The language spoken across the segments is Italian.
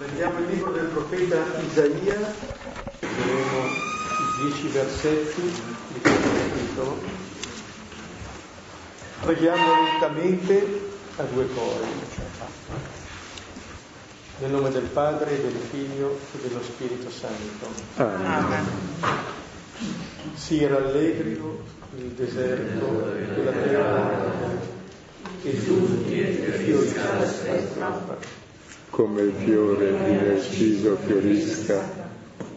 Prendiamo il libro del profeta Isaia, vedremo i dieci versetti di questo capitolo. Preghiamo lentamente a due cori. Nel nome del Padre, del Figlio e dello Spirito Santo. Amen. Si rallegrino il deserto della terra e tutti i fiori della come il fiore di narciso fiorisca,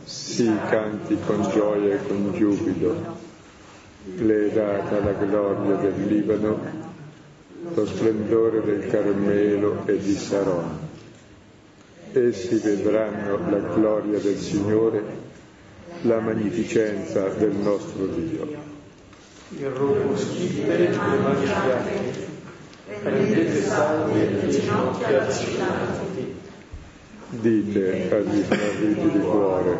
si canti con gioia e con giubilo. Le è data la gloria del Libano, lo splendore del Carmelo e di Saron. Essi vedranno la gloria del Signore, la magnificenza del nostro Dio. Il prendete salve le ginocchia vacillanti Dite agli smarriti di cuore,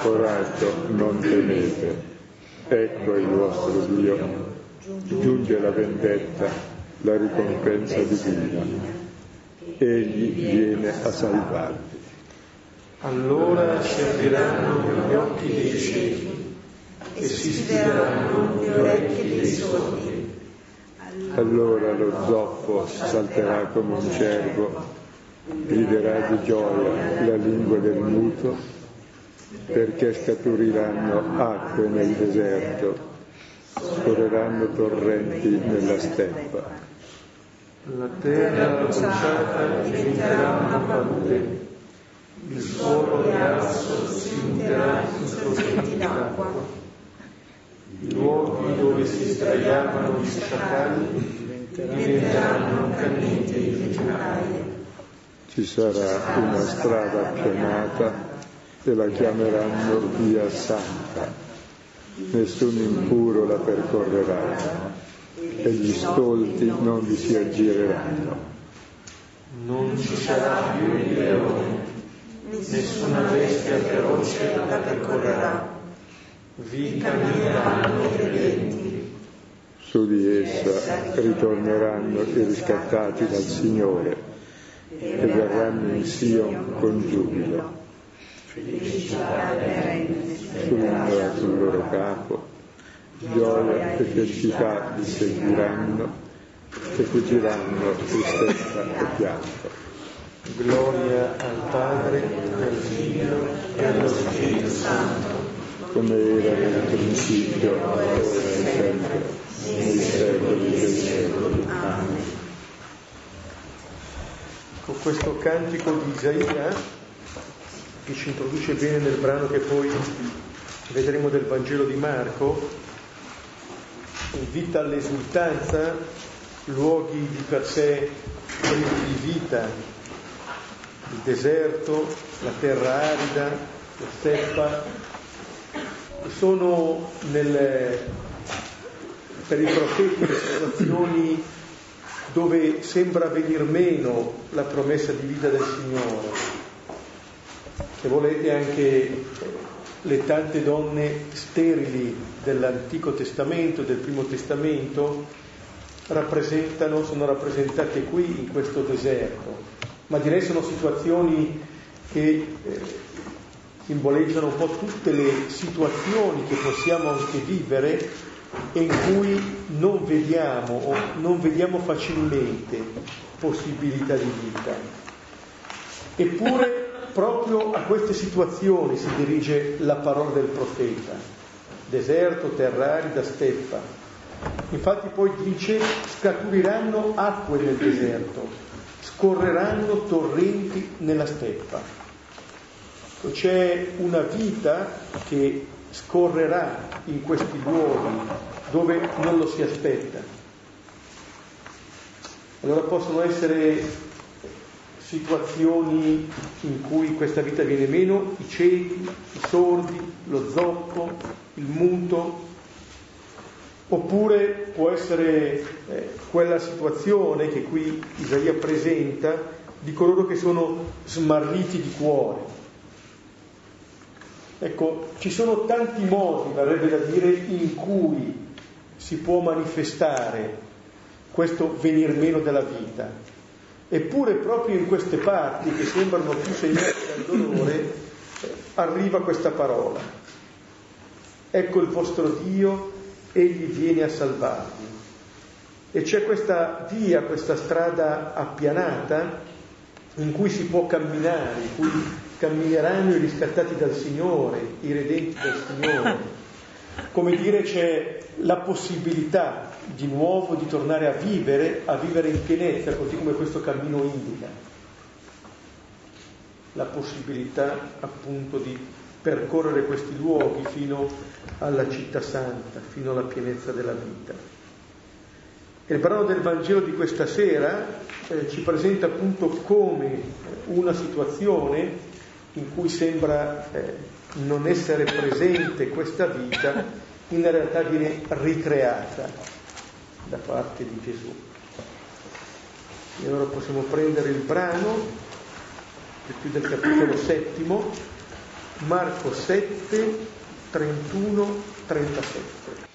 coraggio, non temete, ecco il vostro Dio, giunge la vendetta, la ricompensa divina, egli viene a salvarvi. Allora si apriranno gli occhi dei ciechi e si stireranno gli orecchi dei sordi. Allora lo zoppo salterà come un cervo griderà di gioia la lingua del muto, perché scaturiranno acque nel deserto, scorreranno torrenti nella steppa. La terra bruciata diventerà una palude, il suolo ghiaccio si unterà in sorgenti d'acqua. I luoghi dove si sdraiavano gli sciacalli diventeranno cammini di giornali ci sarà una strada pianata e la chiameranno via santa. Nessun impuro la percorrerà e gli stolti non vi si aggireranno. Non ci sarà più il leone, nessuna bestia feroce la percorrerà. Vi cammineranno i credenti. Su di essa ritorneranno i riscattati dal Signore e verranno in Sion con giubilo. Sull'ombra sul loro capo, gioia e felicità li seguiranno e fuggiranno tristezza e pianto. Gloria al Padre, al Figlio e allo Spirito Santo, come era nel principio, ora e sempre, nei secoli dei secoli. Amen con questo cantico di Isaia che ci introduce bene nel brano che poi vedremo del Vangelo di Marco, invita all'esultanza, luoghi di per sé di vita, il deserto, la terra arida, la steppa, sono nel, per i profeti le situazioni dove sembra venir meno la promessa di vita del Signore. Se volete anche le tante donne sterili dell'Antico Testamento, del Primo Testamento, rappresentano, sono rappresentate qui in questo deserto, ma direi sono situazioni che eh, simboleggiano un po' tutte le situazioni che possiamo anche vivere e in cui non vediamo o non vediamo facilmente possibilità di vita. Eppure proprio a queste situazioni si dirige la parola del profeta, deserto, terra arida, steppa. Infatti poi dice scaturiranno acque nel deserto, scorreranno torrenti nella steppa. C'è una vita che scorrerà in questi luoghi dove non lo si aspetta. Allora possono essere situazioni in cui questa vita viene meno, i ciechi, i sordi, lo zoppo, il muto, oppure può essere eh, quella situazione che qui Isaia presenta di coloro che sono smarriti di cuore, Ecco, ci sono tanti modi, varrebbe da dire, in cui si può manifestare questo venir meno della vita. Eppure proprio in queste parti che sembrano più segnate dal dolore, arriva questa parola. Ecco il vostro Dio, egli viene a salvarvi. E c'è questa via, questa strada appianata in cui si può camminare, in cui cammineranno i riscattati dal Signore, i redenti dal Signore. Come dire c'è la possibilità di nuovo di tornare a vivere, a vivere in pienezza, così come questo cammino indica. La possibilità appunto di percorrere questi luoghi fino alla città santa, fino alla pienezza della vita. E il brano del Vangelo di questa sera eh, ci presenta appunto come una situazione in cui sembra eh, non essere presente questa vita, in realtà viene ricreata da parte di Gesù. E allora possiamo prendere il brano, che più del capitolo settimo, Marco 7, 31, 37.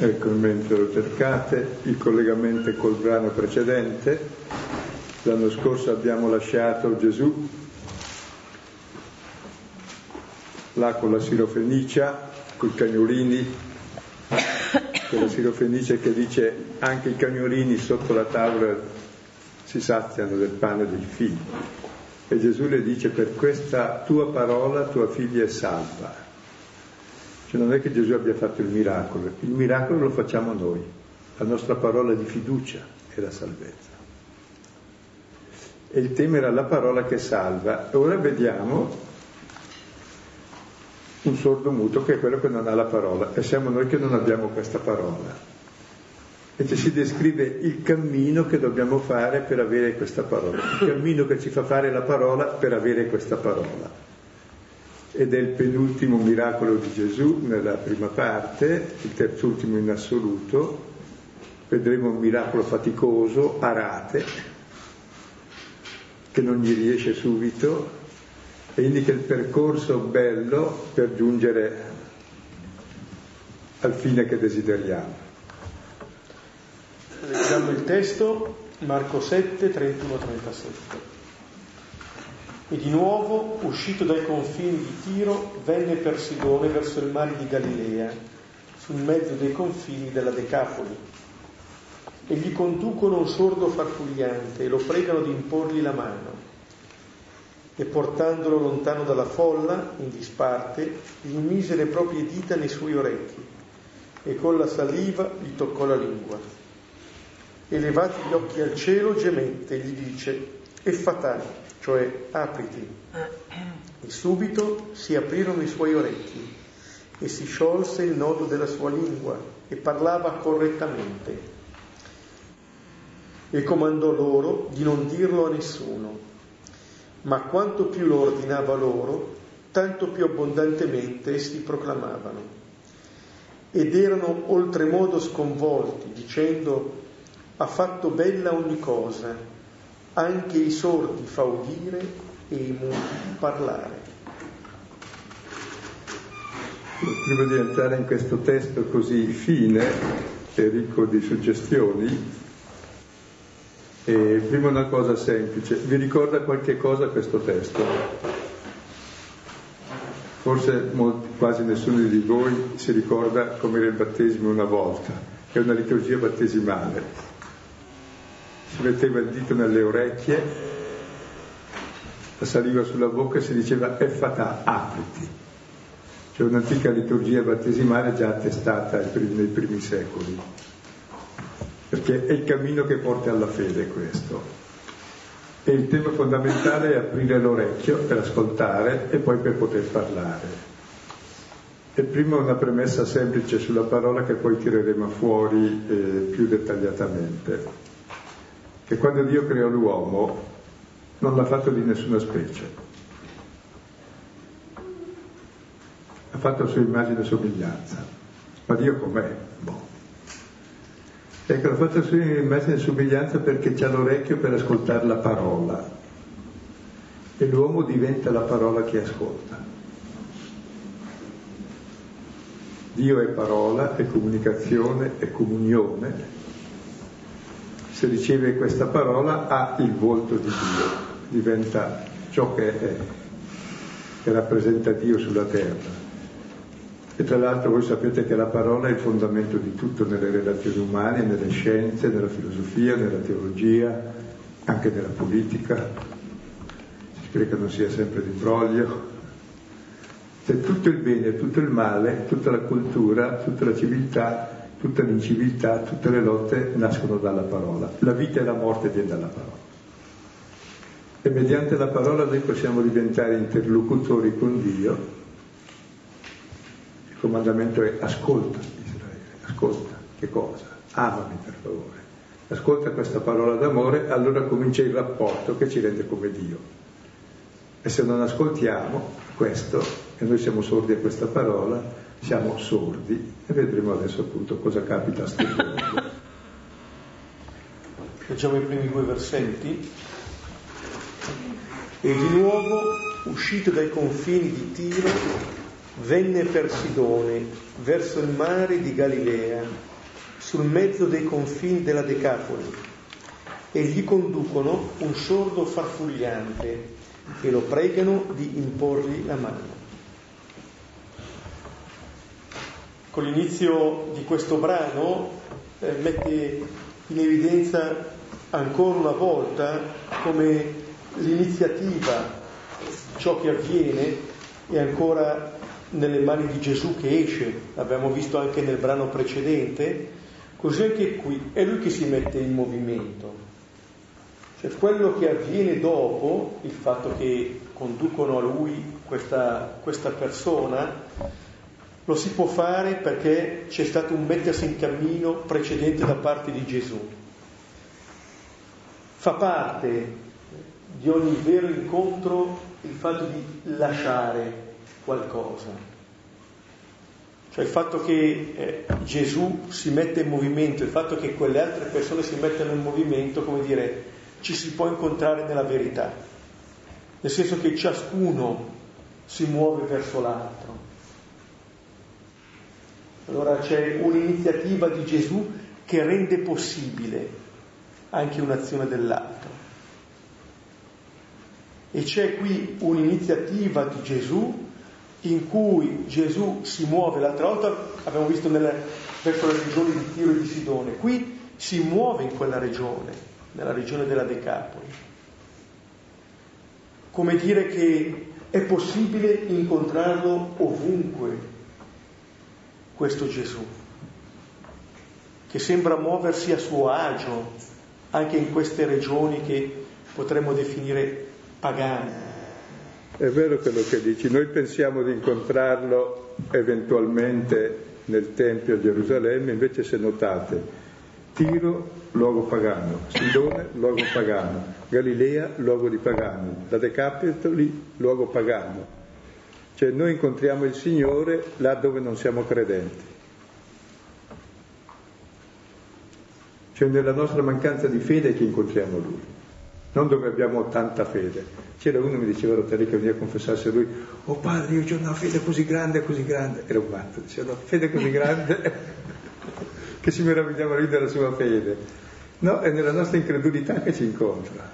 Ecco, mentre lo cercate, il collegamento col brano precedente. L'anno scorso abbiamo lasciato Gesù là con la sirofenicia, con i cagnolini, quella sirofenice che dice anche i cagnolini sotto la tavola si saziano del pane dei figli. E Gesù le dice per questa tua parola tua figlia è salva. Cioè non è che Gesù abbia fatto il miracolo, il miracolo lo facciamo noi, la nostra parola di fiducia è la salvezza. E il tema era la parola che salva. Ora vediamo un sordo muto che è quello che non ha la parola e siamo noi che non abbiamo questa parola. E ci si descrive il cammino che dobbiamo fare per avere questa parola, il cammino che ci fa fare la parola per avere questa parola ed è il penultimo miracolo di Gesù nella prima parte, il terzultimo in assoluto. Vedremo un miracolo faticoso, a rate, che non gli riesce subito e indica il percorso bello per giungere al fine che desideriamo. Leggiamo il testo, Marco 7, 31-37. E di nuovo, uscito dai confini di Tiro, venne per Sidone verso il mare di Galilea, sul mezzo dei confini della Decapoli. E gli conducono un sordo farfugliante e lo pregano di imporgli la mano. E portandolo lontano dalla folla, in disparte, gli mise le proprie dita nei suoi orecchi e con la saliva gli toccò la lingua. E levati gli occhi al cielo, gemette e gli dice, e fatale cioè apriti. E subito si aprirono i suoi orecchi e si sciolse il nodo della sua lingua e parlava correttamente. E comandò loro di non dirlo a nessuno, ma quanto più lo ordinava loro, tanto più abbondantemente essi proclamavano. Ed erano oltremodo sconvolti, dicendo, ha fatto bella ogni cosa, anche i sordi fa udire e i muti parlare. Prima di entrare in questo testo così fine e ricco di suggestioni, eh, prima una cosa semplice, vi ricorda qualche cosa questo testo? Forse molti, quasi nessuno di voi si ricorda come era il battesimo una volta, è una liturgia battesimale si metteva il dito nelle orecchie, la saliva sulla bocca e si diceva effata, apriti. C'è un'antica liturgia battesimale già attestata nei primi secoli, perché è il cammino che porta alla fede questo. E il tema fondamentale è aprire l'orecchio per ascoltare e poi per poter parlare. E prima una premessa semplice sulla parola che poi tireremo fuori eh, più dettagliatamente che quando Dio creò l'uomo non l'ha fatto di nessuna specie, ha fatto a sua immagine e somiglianza. Ma Dio com'è? Boh. Ecco, l'ha fatto a sua immagine e somiglianza perché c'ha l'orecchio per ascoltare la parola e l'uomo diventa la parola che ascolta. Dio è parola, è comunicazione, è comunione. Se riceve questa parola ha il volto di Dio, diventa ciò che è, che rappresenta Dio sulla terra. E tra l'altro voi sapete che la parola è il fondamento di tutto nelle relazioni umane, nelle scienze, nella filosofia, nella teologia, anche nella politica. Si spera che non sia sempre di broglio. C'è tutto il bene, tutto il male, tutta la cultura, tutta la civiltà, tutta l'inciviltà, tutte le lotte nascono dalla parola. La vita e la morte viene dalla parola. E mediante la parola noi possiamo diventare interlocutori con Dio il comandamento è ascolta Israele, ascolta, che cosa? Amami per favore. Ascolta questa parola d'amore, allora comincia il rapporto che ci rende come Dio. E se non ascoltiamo questo, e noi siamo sordi a questa parola, siamo sordi e vedremo adesso appunto cosa capita a sto punto. Leggiamo i primi due versetti. E di nuovo, uscito dai confini di Tiro, venne per Sidone, verso il mare di Galilea, sul mezzo dei confini della Decapoli, e gli conducono un sordo farfugliante e lo pregano di imporgli la mano. Con l'inizio di questo brano eh, mette in evidenza ancora una volta come l'iniziativa, ciò che avviene, è ancora nelle mani di Gesù che esce, l'abbiamo visto anche nel brano precedente, così anche qui? È lui che si mette in movimento. Cioè quello che avviene dopo, il fatto che conducono a lui questa, questa persona, lo si può fare perché c'è stato un mettersi in cammino precedente da parte di Gesù. Fa parte di ogni vero incontro il fatto di lasciare qualcosa. Cioè il fatto che eh, Gesù si mette in movimento, il fatto che quelle altre persone si mettano in movimento, come dire, ci si può incontrare nella verità, nel senso che ciascuno si muove verso l'altro. Allora c'è un'iniziativa di Gesù che rende possibile anche un'azione dell'altro. E c'è qui un'iniziativa di Gesù in cui Gesù si muove, l'altra volta abbiamo visto nelle, verso le regioni di Tiro e di Sidone, qui si muove in quella regione, nella regione della Decapoli. Come dire che è possibile incontrarlo ovunque, questo Gesù, che sembra muoversi a suo agio anche in queste regioni che potremmo definire pagane. È vero quello che dici, noi pensiamo di incontrarlo eventualmente nel Tempio a Gerusalemme, invece se notate, Tiro, luogo pagano, Sidone, luogo pagano, Galilea, luogo di pagani, la Decapitoli, luogo pagano. Cioè noi incontriamo il Signore là dove non siamo credenti. Cioè nella nostra mancanza di fede che incontriamo Lui, non dove abbiamo tanta fede. C'era uno che mi diceva l'altra che veniva a confessarsi a lui, oh padre, io ho una fede così grande, così grande. Era un matto, diceva, una fede così grande che si meravigliava lui della sua fede. No, è nella nostra incredulità che ci incontra.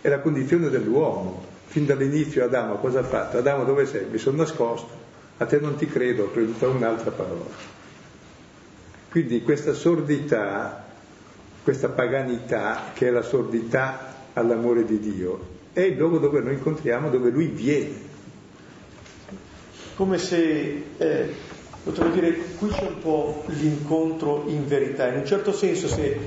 È la condizione dell'uomo. Fin dall'inizio Adamo cosa ha fatto? Adamo dove sei? Mi sono nascosto. A te non ti credo, ho creduto a un'altra parola. Quindi questa sordità, questa paganità, che è la sordità all'amore di Dio, è il luogo dove noi incontriamo, dove lui viene. Come se, eh, potremmo dire, qui c'è un po' l'incontro in verità. In un certo senso, se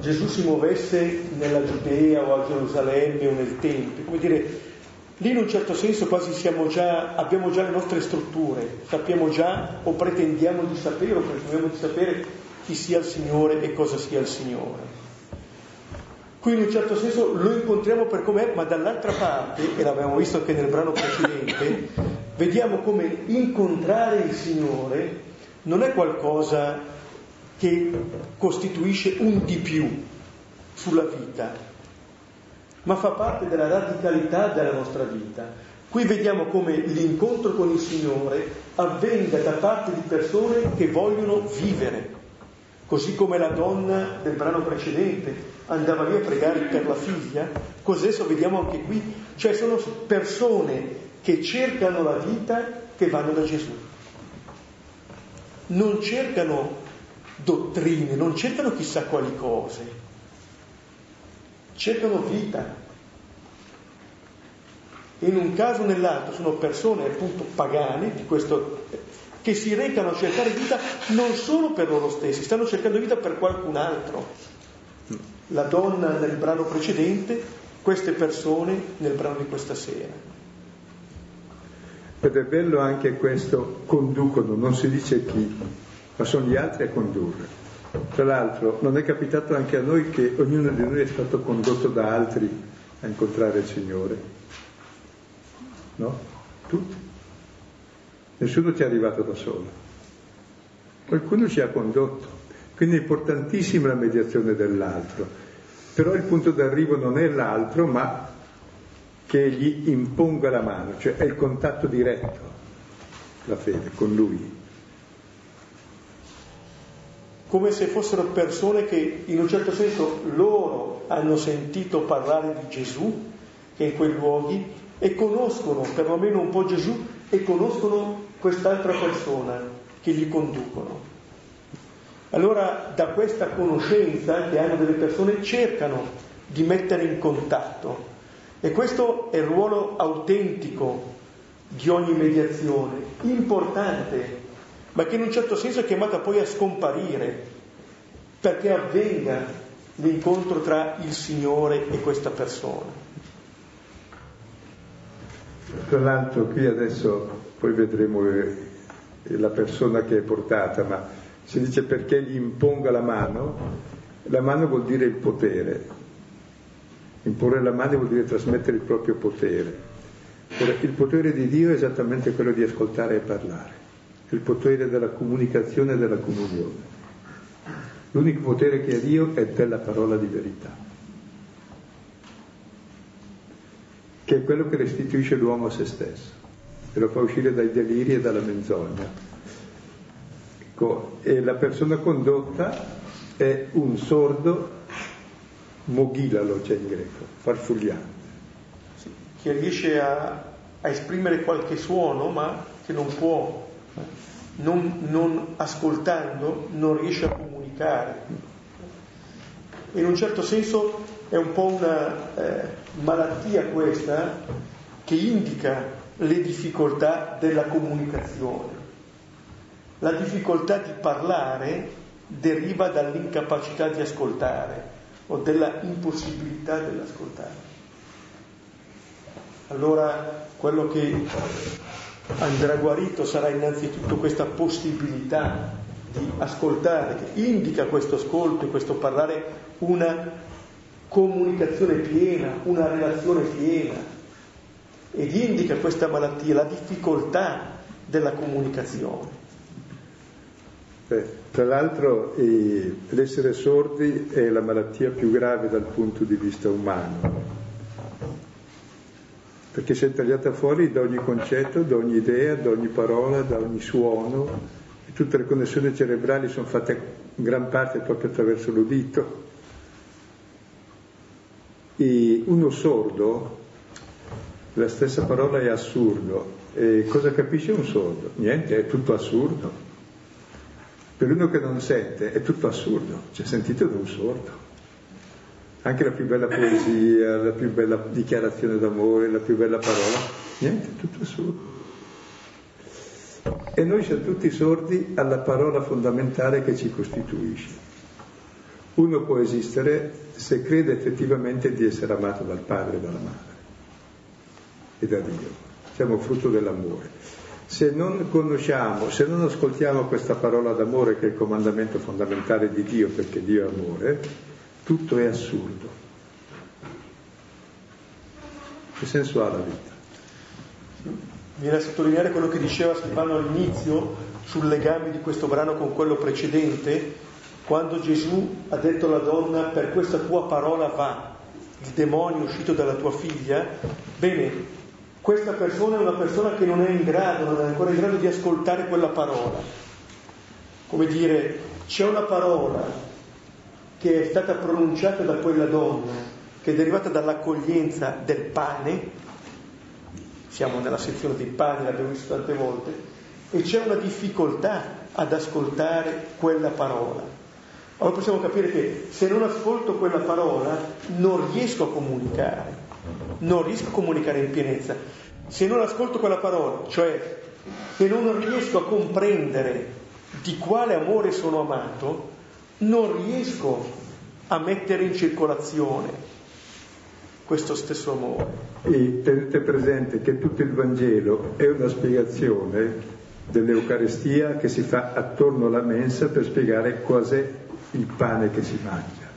Gesù si muovesse nella Giudea o a Gerusalemme o nel Tempio, come dire, lì in un certo senso quasi già, abbiamo già le nostre strutture, sappiamo già o pretendiamo di sapere o pretendiamo di sapere chi sia il Signore e cosa sia il Signore. Qui in un certo senso lo incontriamo per com'è, ma dall'altra parte, e l'abbiamo visto anche nel brano precedente, vediamo come incontrare il Signore non è qualcosa che costituisce un di più sulla vita, ma fa parte della radicalità della nostra vita. Qui vediamo come l'incontro con il Signore avvenga da parte di persone che vogliono vivere, così come la donna del brano precedente andava lì a pregare per la figlia, adesso vediamo anche qui, cioè sono persone che cercano la vita che vanno da Gesù. Non cercano dottrine, non cercano chissà quali cose, cercano vita. In un caso o nell'altro sono persone appunto pagane questo, che si recano a cercare vita non solo per loro stessi, stanno cercando vita per qualcun altro. La donna nel brano precedente, queste persone nel brano di questa sera. Ed è bello anche questo, conducono, non si dice chi, ma sono gli altri a condurre. Tra l'altro non è capitato anche a noi che ognuno di noi è stato condotto da altri a incontrare il Signore? No? Tutti. Nessuno ci è arrivato da solo. Qualcuno ci ha condotto. Quindi è importantissima la mediazione dell'altro. Però il punto d'arrivo non è l'altro, ma che gli imponga la mano, cioè è il contatto diretto, la fede, con lui. Come se fossero persone che in un certo senso loro hanno sentito parlare di Gesù, che in quei luoghi, e conoscono perlomeno un po' Gesù e conoscono quest'altra persona che gli conducono. Allora da questa conoscenza che hanno delle persone cercano di mettere in contatto e questo è il ruolo autentico di ogni mediazione, importante, ma che in un certo senso è chiamata poi a scomparire, perché avvenga l'incontro tra il Signore e questa persona. Tra l'altro qui adesso poi vedremo eh, la persona che è portata, ma si dice perché gli imponga la mano, la mano vuol dire il potere, Imporre la mano vuol dire trasmettere il proprio potere. Il potere di Dio è esattamente quello di ascoltare e parlare, il potere della comunicazione e della comunione. L'unico potere che ha Dio è della parola di verità, che è quello che restituisce l'uomo a se stesso e lo fa uscire dai deliri e dalla menzogna. Ecco, e la persona condotta è un sordo Moghilalo c'è in greco, farfugliante. Sì, che riesce a, a, esprimere qualche suono ma che non può, non, non ascoltando, non riesce a comunicare. In un certo senso è un po' una eh, malattia questa che indica le difficoltà della comunicazione. La difficoltà di parlare deriva dall'incapacità di ascoltare o della impossibilità dell'ascoltare. Allora quello che andrà guarito sarà innanzitutto questa possibilità di ascoltare, che indica questo ascolto e questo parlare una comunicazione piena, una relazione piena ed indica questa malattia, la difficoltà della comunicazione. Beh, tra l'altro eh, l'essere sordi è la malattia più grave dal punto di vista umano, perché si è tagliata fuori da ogni concetto, da ogni idea, da ogni parola, da ogni suono, e tutte le connessioni cerebrali sono fatte in gran parte proprio attraverso l'udito. E uno sordo, la stessa parola è assurdo, e cosa capisce un sordo? Niente, è tutto assurdo. Per uno che non sente è tutto assurdo, cioè sentito da un sordo. Anche la più bella poesia, la più bella dichiarazione d'amore, la più bella parola, niente, tutto assurdo. E noi siamo tutti sordi alla parola fondamentale che ci costituisce. Uno può esistere se crede effettivamente di essere amato dal padre e dalla madre e da Dio. Siamo frutto dell'amore se non conosciamo, se non ascoltiamo questa parola d'amore che è il comandamento fondamentale di Dio, perché Dio è amore, tutto è assurdo. Che senso ha la vita? Viene a sottolineare quello che diceva Stefano all'inizio sul legame di questo brano con quello precedente, quando Gesù ha detto alla donna per questa tua parola va, il demonio uscito dalla tua figlia, bene, questa persona è una persona che non è in grado, non è ancora in grado di ascoltare quella parola. Come dire, c'è una parola che è stata pronunciata da quella donna, che è derivata dall'accoglienza del pane, siamo nella sezione dei pani, l'abbiamo visto tante volte, e c'è una difficoltà ad ascoltare quella parola. Allora possiamo capire che se non ascolto quella parola non riesco a comunicare, non riesco a comunicare in pienezza. Se non ascolto quella parola, cioè se non riesco a comprendere di quale amore sono amato, non riesco a mettere in circolazione questo stesso amore. E tenete presente che tutto il Vangelo è una spiegazione dell'Eucarestia che si fa attorno alla mensa per spiegare cos'è il pane che si mangia,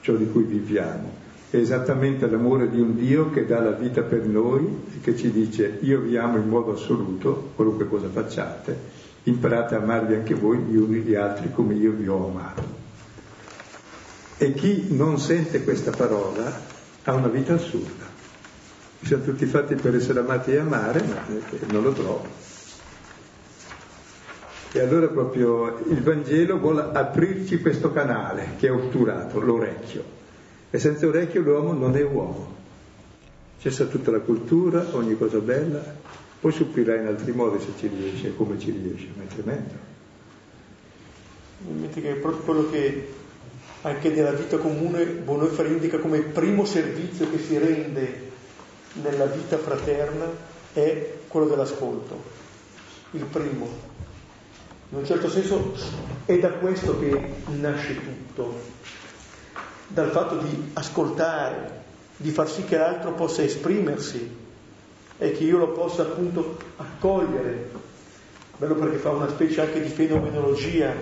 ciò di cui viviamo. È esattamente l'amore di un Dio che dà la vita per noi e che ci dice io vi amo in modo assoluto, qualunque cosa facciate, imparate a amarvi anche voi gli uni gli altri come io vi ho amato. E chi non sente questa parola ha una vita assurda. Siamo tutti fatti per essere amati e amare, ma non lo trovo. E allora proprio il Vangelo vuole aprirci questo canale che è otturato, l'orecchio. E senza orecchio l'uomo non è uomo. Cessa tutta la cultura, ogni cosa bella, poi sopprirà in altri modi se ci riesce come ci riesce, ma è tremendo. Mi che è proprio quello che anche nella vita comune Bonhoeffer indica come primo servizio che si rende nella vita fraterna è quello dell'ascolto, il primo, in un certo senso è da questo che nasce tutto, dal fatto di ascoltare, di far sì che l'altro possa esprimersi e che io lo possa appunto accogliere. Bello perché fa una specie anche di fenomenologia,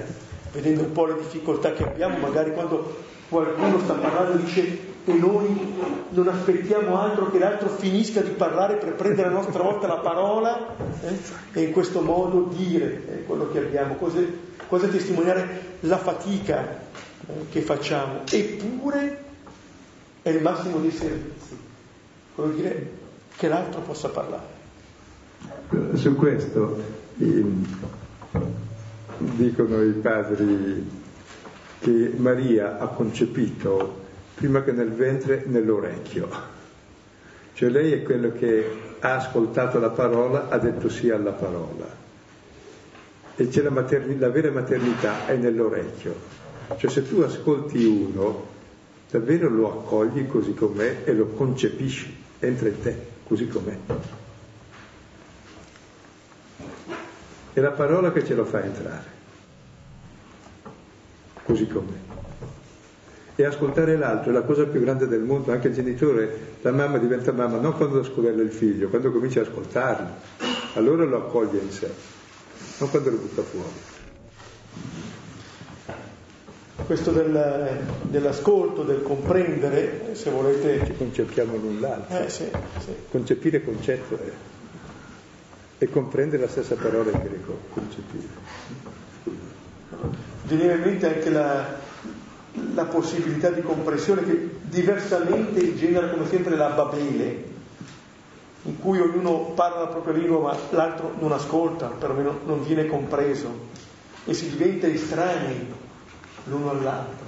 vedendo un po' le difficoltà che abbiamo, magari quando qualcuno sta parlando dice e noi non aspettiamo altro che l'altro finisca di parlare per prendere a nostra volta la parola eh, e in questo modo dire eh, quello che abbiamo, cosa, cosa testimoniare? La fatica eh, che facciamo, eppure è il massimo dei servizi, quello dire che l'altro possa parlare. Su questo dicono i padri che Maria ha concepito prima che nel ventre nell'orecchio. Cioè lei è quello che ha ascoltato la parola, ha detto sì alla parola. E c'è la, materni- la vera maternità è nell'orecchio. Cioè se tu ascolti uno, davvero lo accogli così com'è e lo concepisci, entra in te così com'è. È la parola che ce lo fa entrare, così com'è e ascoltare l'altro è la cosa più grande del mondo, anche il genitore, la mamma diventa mamma non quando scovella il figlio, quando comincia a ascoltarlo, allora lo accoglie in sé, non quando lo butta fuori. Questo del, dell'ascolto, del comprendere, se volete... Ci concepiamo l'un l'altro. Eh, sì, sì. Concepire concetto è, e comprendere la stessa parola in greco, concepire. Viene in mente anche la, la possibilità di comprensione che diversamente genera come sempre la Babele, in cui ognuno parla la propria lingua ma l'altro non ascolta, perlomeno non viene compreso e si diventa estranei l'uno all'altro.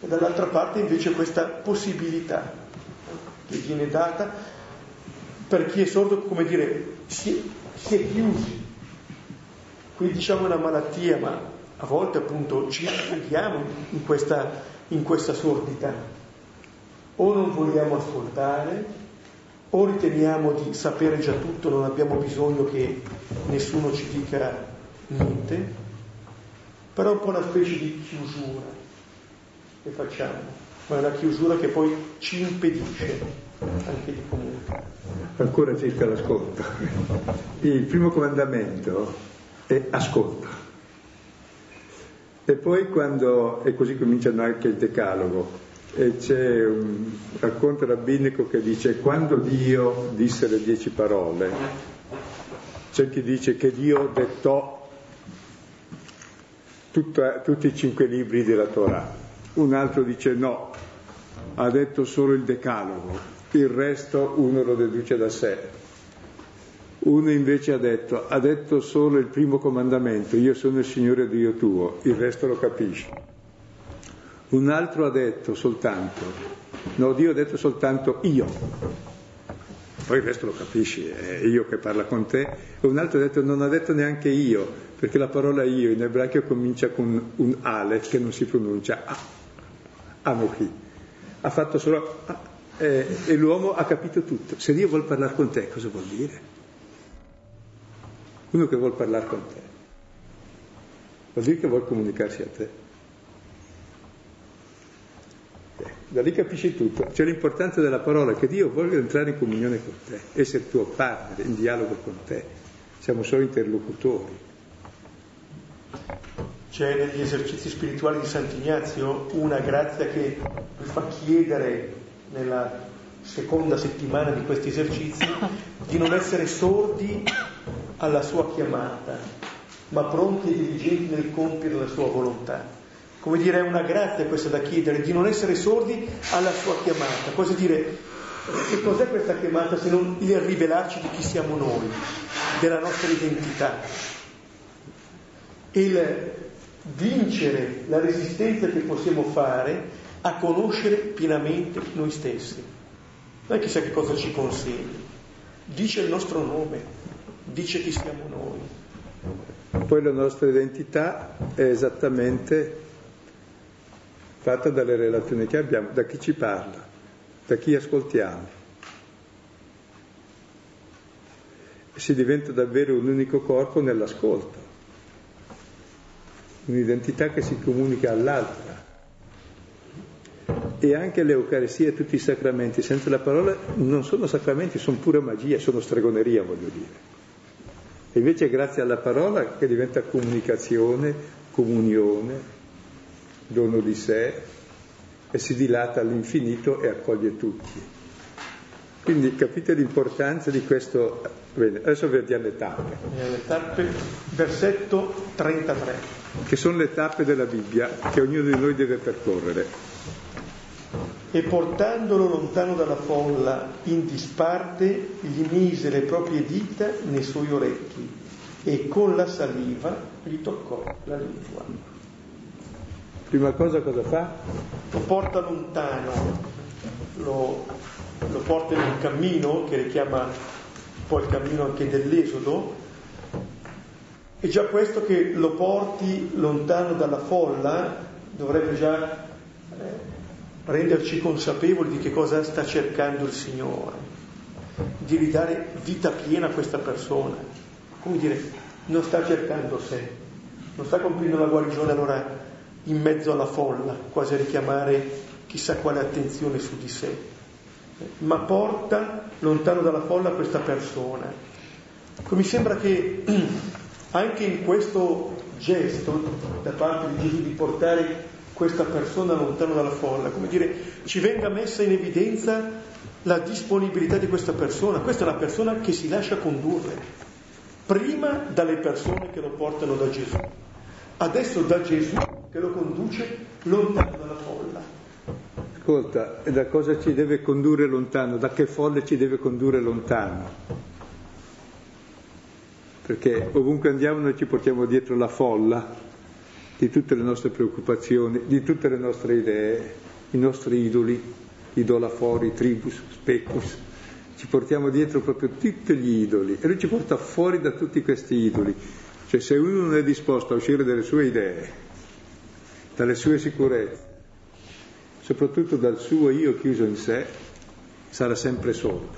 E dall'altra parte invece questa possibilità che viene data per chi è sordo, come dire, si si è chiusi. Qui diciamo una malattia, ma a volte appunto ci chiudiamo in questa, in questa sordità. O non vogliamo ascoltare, o riteniamo di sapere già tutto, non abbiamo bisogno che nessuno ci dica niente, però po' una specie di chiusura che facciamo, ma è una chiusura che poi ci impedisce anche di comunicare. Ancora circa l'ascolto. Il primo comandamento è ascolta. E poi quando, e così cominciano anche il decalogo, e c'è un racconto rabbinico che dice quando Dio disse le dieci parole, c'è chi dice che Dio dettò tutta, tutti i cinque libri della Torah, un altro dice no, ha detto solo il decalogo, il resto uno lo deduce da sé. Uno invece ha detto, ha detto solo il primo comandamento, io sono il Signore Dio tuo, il resto lo capisci. Un altro ha detto soltanto, no, Dio ha detto soltanto io, poi il resto lo capisci, è io che parla con te. E un altro ha detto non ha detto neanche io, perché la parola io in ebraico comincia con un aleph che non si pronuncia a, anochi. Ha fatto solo a, eh, e l'uomo ha capito tutto. Se Dio vuol parlare con te, cosa vuol dire? Uno che vuol parlare con te, vuol dire che vuol comunicarsi a te. Da lì capisci tutto. C'è l'importanza della parola, che Dio voglia entrare in comunione con te, essere tuo partner, in dialogo con te. Siamo solo interlocutori. C'è negli esercizi spirituali di Sant'Ignazio una grazia che mi fa chiedere nella seconda settimana di questi esercizi di non essere sordi alla sua chiamata, ma pronti e diligenti nel compiere la sua volontà come dire, è una grazia questa da chiedere, di non essere sordi alla sua chiamata. Cosa dire, che cos'è questa chiamata se non il rivelarci di chi siamo noi, della nostra identità? Il vincere la resistenza che possiamo fare a conoscere pienamente noi stessi. Non è chissà che cosa ci consegni, dice il nostro nome, dice chi siamo noi. Poi la nostra identità è esattamente fatta dalle relazioni che abbiamo, da chi ci parla, da chi ascoltiamo. Si diventa davvero un unico corpo nell'ascolto, un'identità che si comunica all'altra. E anche l'Eucaristia e tutti i sacramenti, senza la parola, non sono sacramenti, sono pura magia, sono stregoneria, voglio dire. E invece è grazie alla parola che diventa comunicazione, comunione, dono di sé e si dilata all'infinito e accoglie tutti. Quindi capite l'importanza di questo. Bene, adesso vediamo le tappe. Le tappe, versetto 33. Che sono le tappe della Bibbia che ognuno di noi deve percorrere. E portandolo lontano dalla folla, in disparte, gli mise le proprie dita nei suoi orecchi e con la saliva gli toccò la lingua. Prima cosa cosa fa? Lo porta lontano, lo, lo porta in un cammino che richiama poi il cammino anche dell'Esodo, e già questo che lo porti lontano dalla folla dovrebbe già eh, renderci consapevoli di che cosa sta cercando il Signore, di ridare vita piena a questa persona. Come dire, non sta cercando sé, non sta compiendo la guarigione allora in mezzo alla folla, quasi a richiamare chissà quale attenzione su di sé, ma porta lontano dalla folla questa persona. Mi sembra che anche in questo gesto da parte di Gesù di portare questa persona lontano dalla folla, come dire, ci venga messa in evidenza la disponibilità di questa persona. Questa è una persona che si lascia condurre, prima dalle persone che lo portano da Gesù, adesso da Gesù che lo conduce lontano dalla folla. Ascolta, da cosa ci deve condurre lontano? Da che folle ci deve condurre lontano? Perché ovunque andiamo noi ci portiamo dietro la folla di tutte le nostre preoccupazioni, di tutte le nostre idee, i nostri idoli, idolafori, tribus, specus. Ci portiamo dietro proprio tutti gli idoli e lui ci porta fuori da tutti questi idoli. Cioè se uno non è disposto a uscire dalle sue idee, dalle sue sicurezze, soprattutto dal suo io chiuso in sé, sarà sempre sordo,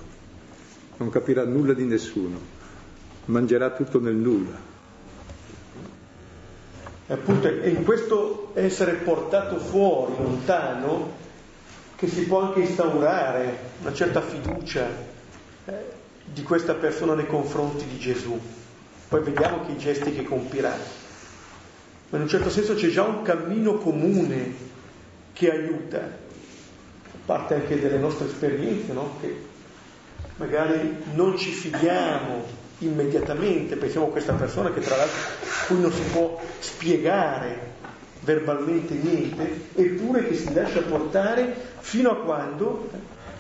non capirà nulla di nessuno, mangerà tutto nel nulla. E appunto è in questo essere portato fuori, lontano, che si può anche instaurare una certa fiducia eh, di questa persona nei confronti di Gesù. Poi vediamo che i gesti che compirà ma in un certo senso c'è già un cammino comune che aiuta, a parte anche delle nostre esperienze, no? che magari non ci fidiamo immediatamente, pensiamo a questa persona che tra l'altro cui non si può spiegare verbalmente niente, eppure che si lascia portare fino a quando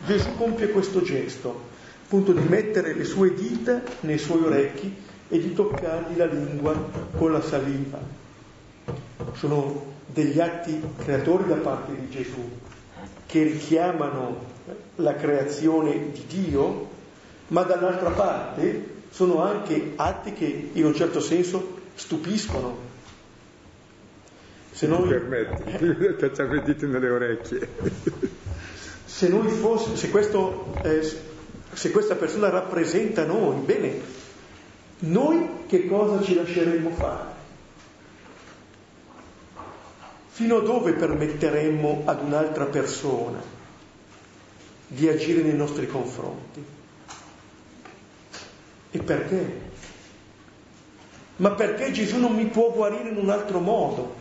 Gesù compie questo gesto, appunto di mettere le sue dita nei suoi orecchi e di toccargli la lingua con la saliva. Sono degli atti creatori da parte di Gesù che richiamano la creazione di Dio, ma dall'altra parte sono anche atti che in un certo senso stupiscono. Se noi... Permetti, facciamo i diti nelle orecchie. Se noi fosse, se, questo, eh, se questa persona rappresenta noi, bene, noi che cosa ci lasceremmo fare? Fino a dove permetteremmo ad un'altra persona di agire nei nostri confronti? E perché? Ma perché Gesù non mi può guarire in un altro modo?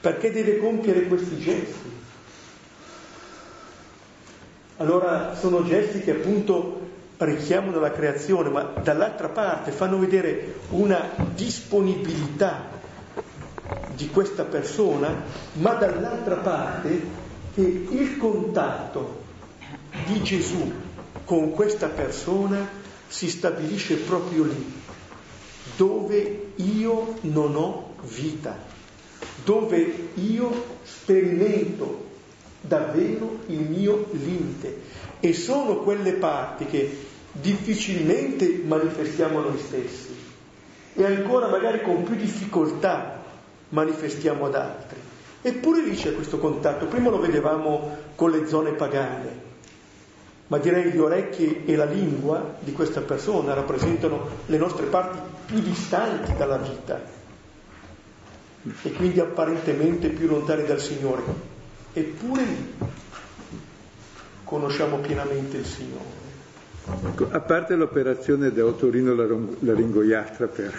Perché deve compiere questi gesti? Allora sono gesti che appunto richiamano la creazione, ma dall'altra parte fanno vedere una disponibilità di questa persona, ma dall'altra parte che il contatto di Gesù con questa persona si stabilisce proprio lì, dove io non ho vita, dove io sperimento davvero il mio limite. E sono quelle parti che difficilmente manifestiamo noi stessi e ancora magari con più difficoltà manifestiamo ad altri. Eppure lì c'è questo contatto. Prima lo vedevamo con le zone pagane, ma direi gli orecchi e la lingua di questa persona rappresentano le nostre parti più distanti dalla vita e quindi apparentemente più lontane dal Signore. Eppure lì conosciamo pienamente il Signore. Ecco, a parte l'operazione da otorino laringoiatra per,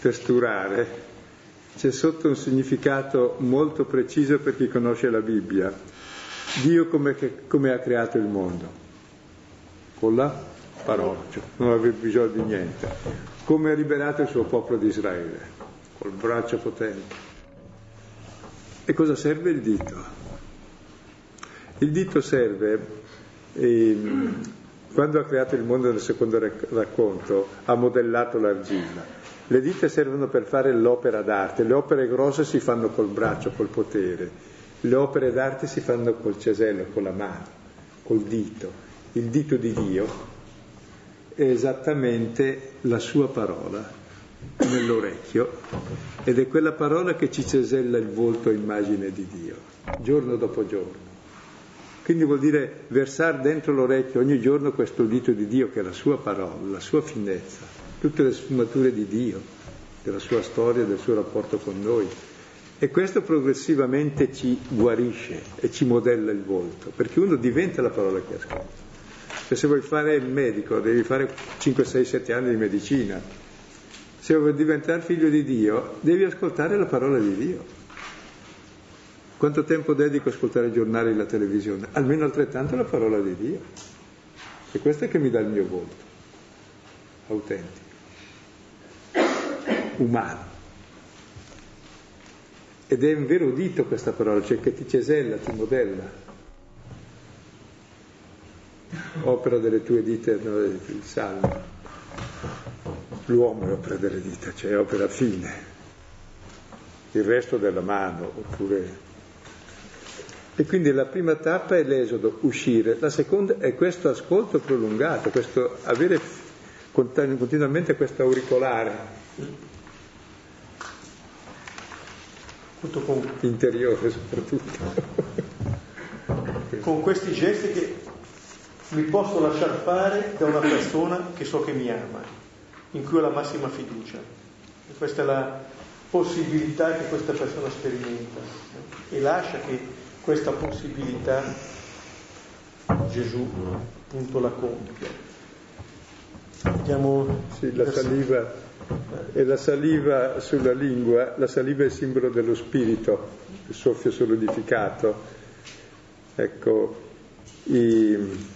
per sturare, c'è sotto un significato molto preciso per chi conosce la Bibbia. Dio come, come ha creato il mondo? Con la parola, cioè non aveva bisogno di niente. Come ha liberato il suo popolo di Israele? Col braccio potente. E cosa serve il dito? Il dito serve, eh, quando ha creato il mondo nel secondo racconto, ha modellato l'argilla le dita servono per fare l'opera d'arte, le opere grosse si fanno col braccio, col potere, le opere d'arte si fanno col cesello, con la mano, col dito. Il dito di Dio è esattamente la sua parola nell'orecchio ed è quella parola che ci cesella il volto a immagine di Dio, giorno dopo giorno. Quindi vuol dire versare dentro l'orecchio ogni giorno questo dito di Dio che è la sua parola, la sua finezza tutte le sfumature di Dio, della sua storia, del suo rapporto con noi. E questo progressivamente ci guarisce e ci modella il volto, perché uno diventa la parola che ascolta. Cioè, se vuoi fare il medico, devi fare 5, 6, 7 anni di medicina. Se vuoi diventare figlio di Dio, devi ascoltare la parola di Dio. Quanto tempo dedico a ascoltare i giornali e la televisione? Almeno altrettanto la parola di Dio. E questo è che mi dà il mio volto, autentico umano. Ed è vero dito questa parola, cioè che ti cesella, ti modella. Opera delle tue dita, no, il salmo. L'uomo è opera delle dita, cioè opera fine. Il resto della mano, oppure... E quindi la prima tappa è l'esodo, uscire. La seconda è questo ascolto prolungato, questo avere continuamente questo auricolare interiore soprattutto. con questi gesti che mi posso lasciare fare da una persona che so che mi ama, in cui ho la massima fiducia. E questa è la possibilità che questa persona sperimenta e lascia che questa possibilità Gesù appunto la compia. Vediamo sì, la saliva e la saliva sulla lingua, la saliva è simbolo dello spirito, il soffio solidificato. Ecco, i,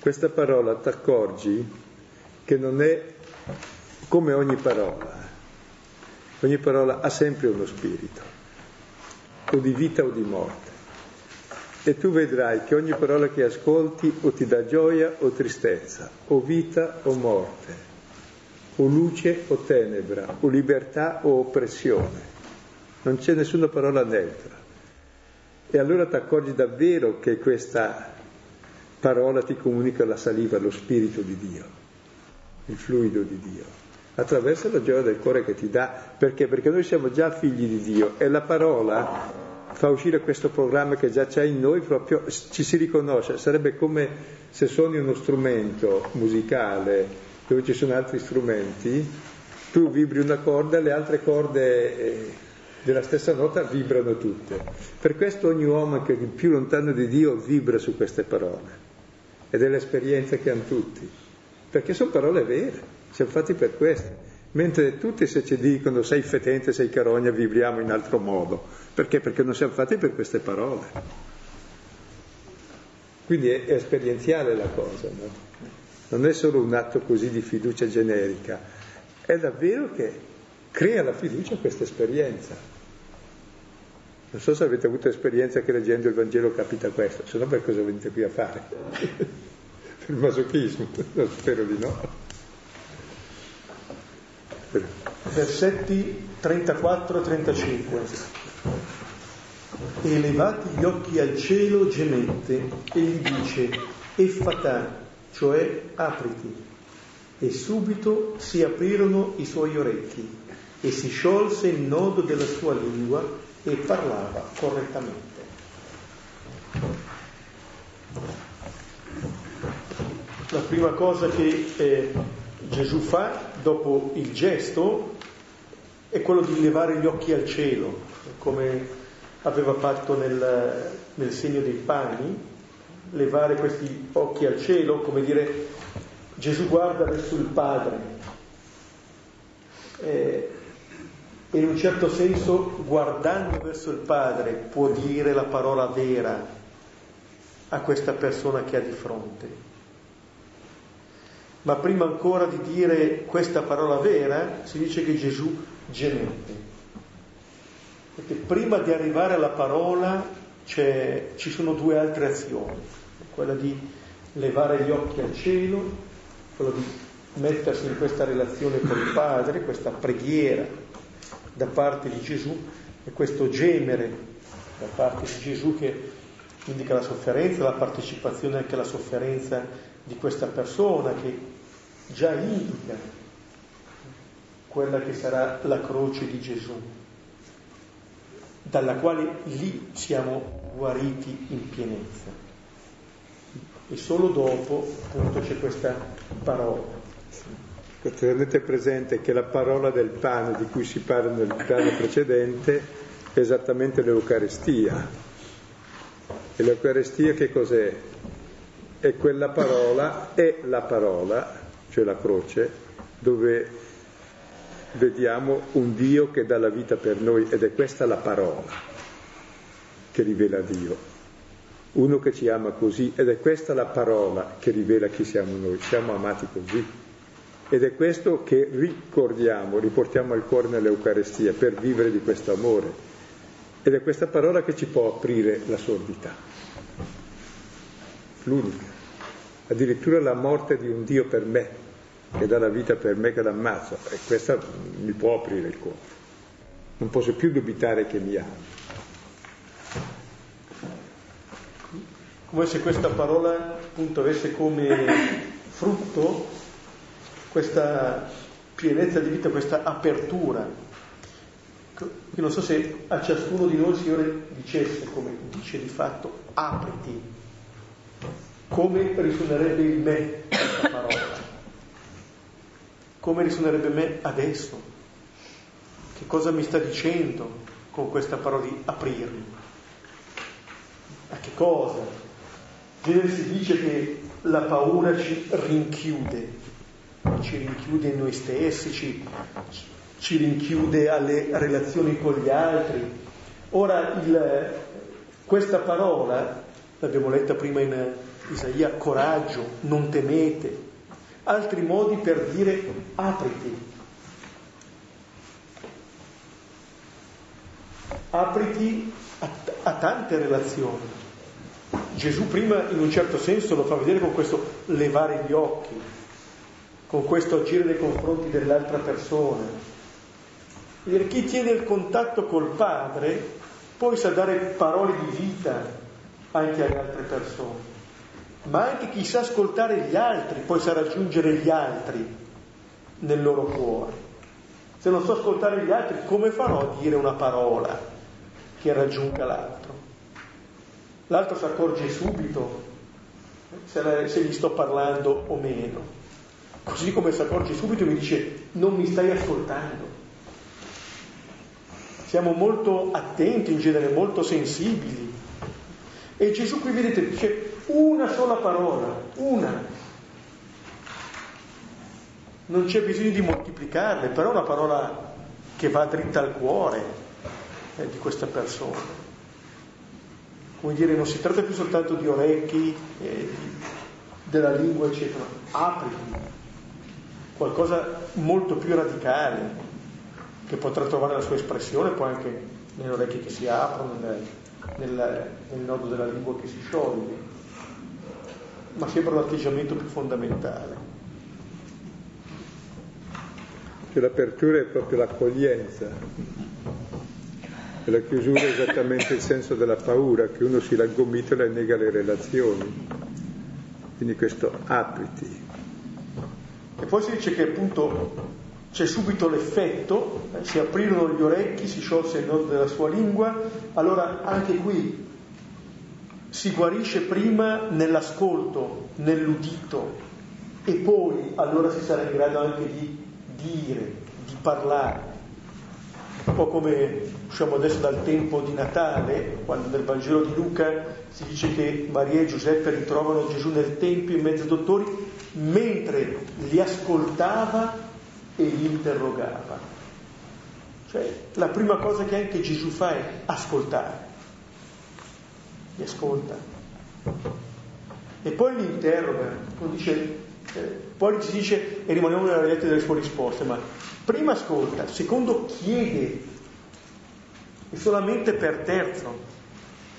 questa parola ti accorgi che non è come ogni parola, ogni parola ha sempre uno spirito, o di vita o di morte. E tu vedrai che ogni parola che ascolti o ti dà gioia o tristezza, o vita o morte, o luce o tenebra, o libertà o oppressione. Non c'è nessuna parola neutra. E allora ti accorgi davvero che questa parola ti comunica la saliva, lo spirito di Dio, il fluido di Dio, attraverso la gioia del cuore che ti dà. Perché? Perché noi siamo già figli di Dio e la parola fa uscire questo programma che già c'è in noi, proprio ci si riconosce. Sarebbe come se suoni uno strumento musicale dove ci sono altri strumenti, tu vibri una corda, le altre corde eh, della stessa nota vibrano tutte. Per questo ogni uomo che è più lontano di Dio vibra su queste parole ed è l'esperienza che hanno tutti, perché sono parole vere, siamo fatti per queste. Mentre tutti se ci dicono sei fetente, sei carogna, vibriamo in altro modo. Perché? Perché non siamo fatti per queste parole. Quindi è, è esperienziale la cosa, no? Non è solo un atto così di fiducia generica, è davvero che crea la fiducia questa esperienza. Non so se avete avuto esperienza che leggendo il Vangelo capita questo, se no per cosa venite qui a fare? per il masochismo? No, spero di no. Versetti 34 35. E levati gli occhi al cielo gemette e gli dice, effatà, cioè apriti. E subito si aprirono i suoi orecchi e si sciolse il nodo della sua lingua e parlava correttamente. La prima cosa che eh, Gesù fa dopo il gesto è quello di levare gli occhi al cielo, come aveva fatto nel, nel segno dei pani, levare questi occhi al cielo, come dire Gesù guarda verso il Padre. Eh, e in un certo senso guardando verso il Padre può dire la parola vera a questa persona che ha di fronte. Ma prima ancora di dire questa parola vera si dice che Gesù gemette. Perché prima di arrivare alla parola ci sono due altre azioni, quella di levare gli occhi al cielo, quella di mettersi in questa relazione con il Padre, questa preghiera da parte di Gesù e questo gemere da parte di Gesù che indica la sofferenza, la partecipazione anche alla sofferenza di questa persona che già indica quella che sarà la croce di Gesù, dalla quale lì siamo guariti in pienezza. E solo dopo appunto c'è questa parola. Tenete presente che la parola del pane di cui si parla nel piano precedente è esattamente l'Eucarestia. E l'Eucarestia che cos'è? È quella parola, è la parola, cioè la croce, dove vediamo un Dio che dà la vita per noi ed è questa la parola che rivela Dio. Uno che ci ama così ed è questa la parola che rivela chi siamo noi. Siamo amati così. Ed è questo che ricordiamo, riportiamo al cuore nell'Eucarestia per vivere di questo amore. Ed è questa parola che ci può aprire la sordità. L'unica. Addirittura la morte di un Dio per me, che dà la vita per me che l'ammazzo. E questa mi può aprire il cuore. Non posso più dubitare che mi ama. Come se questa parola appunto avesse come frutto questa pienezza di vita, questa apertura. Io non so se a ciascuno di noi il Signore dicesse, come dice di fatto, apriti, come risuonerebbe il me questa parola, come risuonerebbe me adesso, che cosa mi sta dicendo con questa parola di aprirmi, a che cosa? Genere si dice che la paura ci rinchiude, ci rinchiude in noi stessi, ci, ci rinchiude alle relazioni con gli altri. Ora il, questa parola, l'abbiamo letta prima in Isaia, coraggio, non temete, altri modi per dire apriti. Apriti a, a tante relazioni, Gesù prima in un certo senso lo fa vedere con questo levare gli occhi, con questo agire nei confronti dell'altra persona. Dire, chi tiene il contatto col Padre poi sa dare parole di vita anche alle altre persone, ma anche chi sa ascoltare gli altri poi sa raggiungere gli altri nel loro cuore. Se non so ascoltare gli altri, come farò a dire una parola che raggiunga l'altro? L'altro si accorge subito se, gli sto parlando o meno. Così come si accorge subito mi dice non mi stai ascoltando. Siamo molto attenti in genere, molto sensibili. E Gesù qui vedete dice una sola parola, una. Non c'è bisogno di moltiplicarle, però è una parola che va dritta al cuore eh, di questa persona. Come dire, non si tratta più soltanto di orecchi, eh, della lingua, eccetera, apriti, qualcosa molto più radicale, che potrà trovare la sua espressione poi anche nelle orecchie che si aprono, nel, nel, nel nodo della lingua che si scioglie, ma sembra un atteggiamento più fondamentale. Che l'apertura è proprio l'accoglienza e la chiusura è esattamente il senso della paura, che uno si raggomitola e nega le relazioni. Quindi questo apriti. E poi si dice che appunto c'è subito l'effetto, eh, si aprirono gli orecchi, si sciolse il nodo della sua lingua, allora anche qui si guarisce prima nell'ascolto, nell'udito e poi allora si sarà in grado anche di dire, di parlare un po' come usciamo adesso dal tempo di Natale, quando nel Vangelo di Luca si dice che Maria e Giuseppe ritrovano Gesù nel Tempio in mezzo ai dottori, mentre li ascoltava e li interrogava. Cioè, la prima cosa che anche Gesù fa è ascoltare. Li ascolta. E poi li interroga. Dice, eh, poi ci dice, e rimaniamo nella realtà delle sue risposte, ma Prima ascolta, secondo chiede e solamente per terzo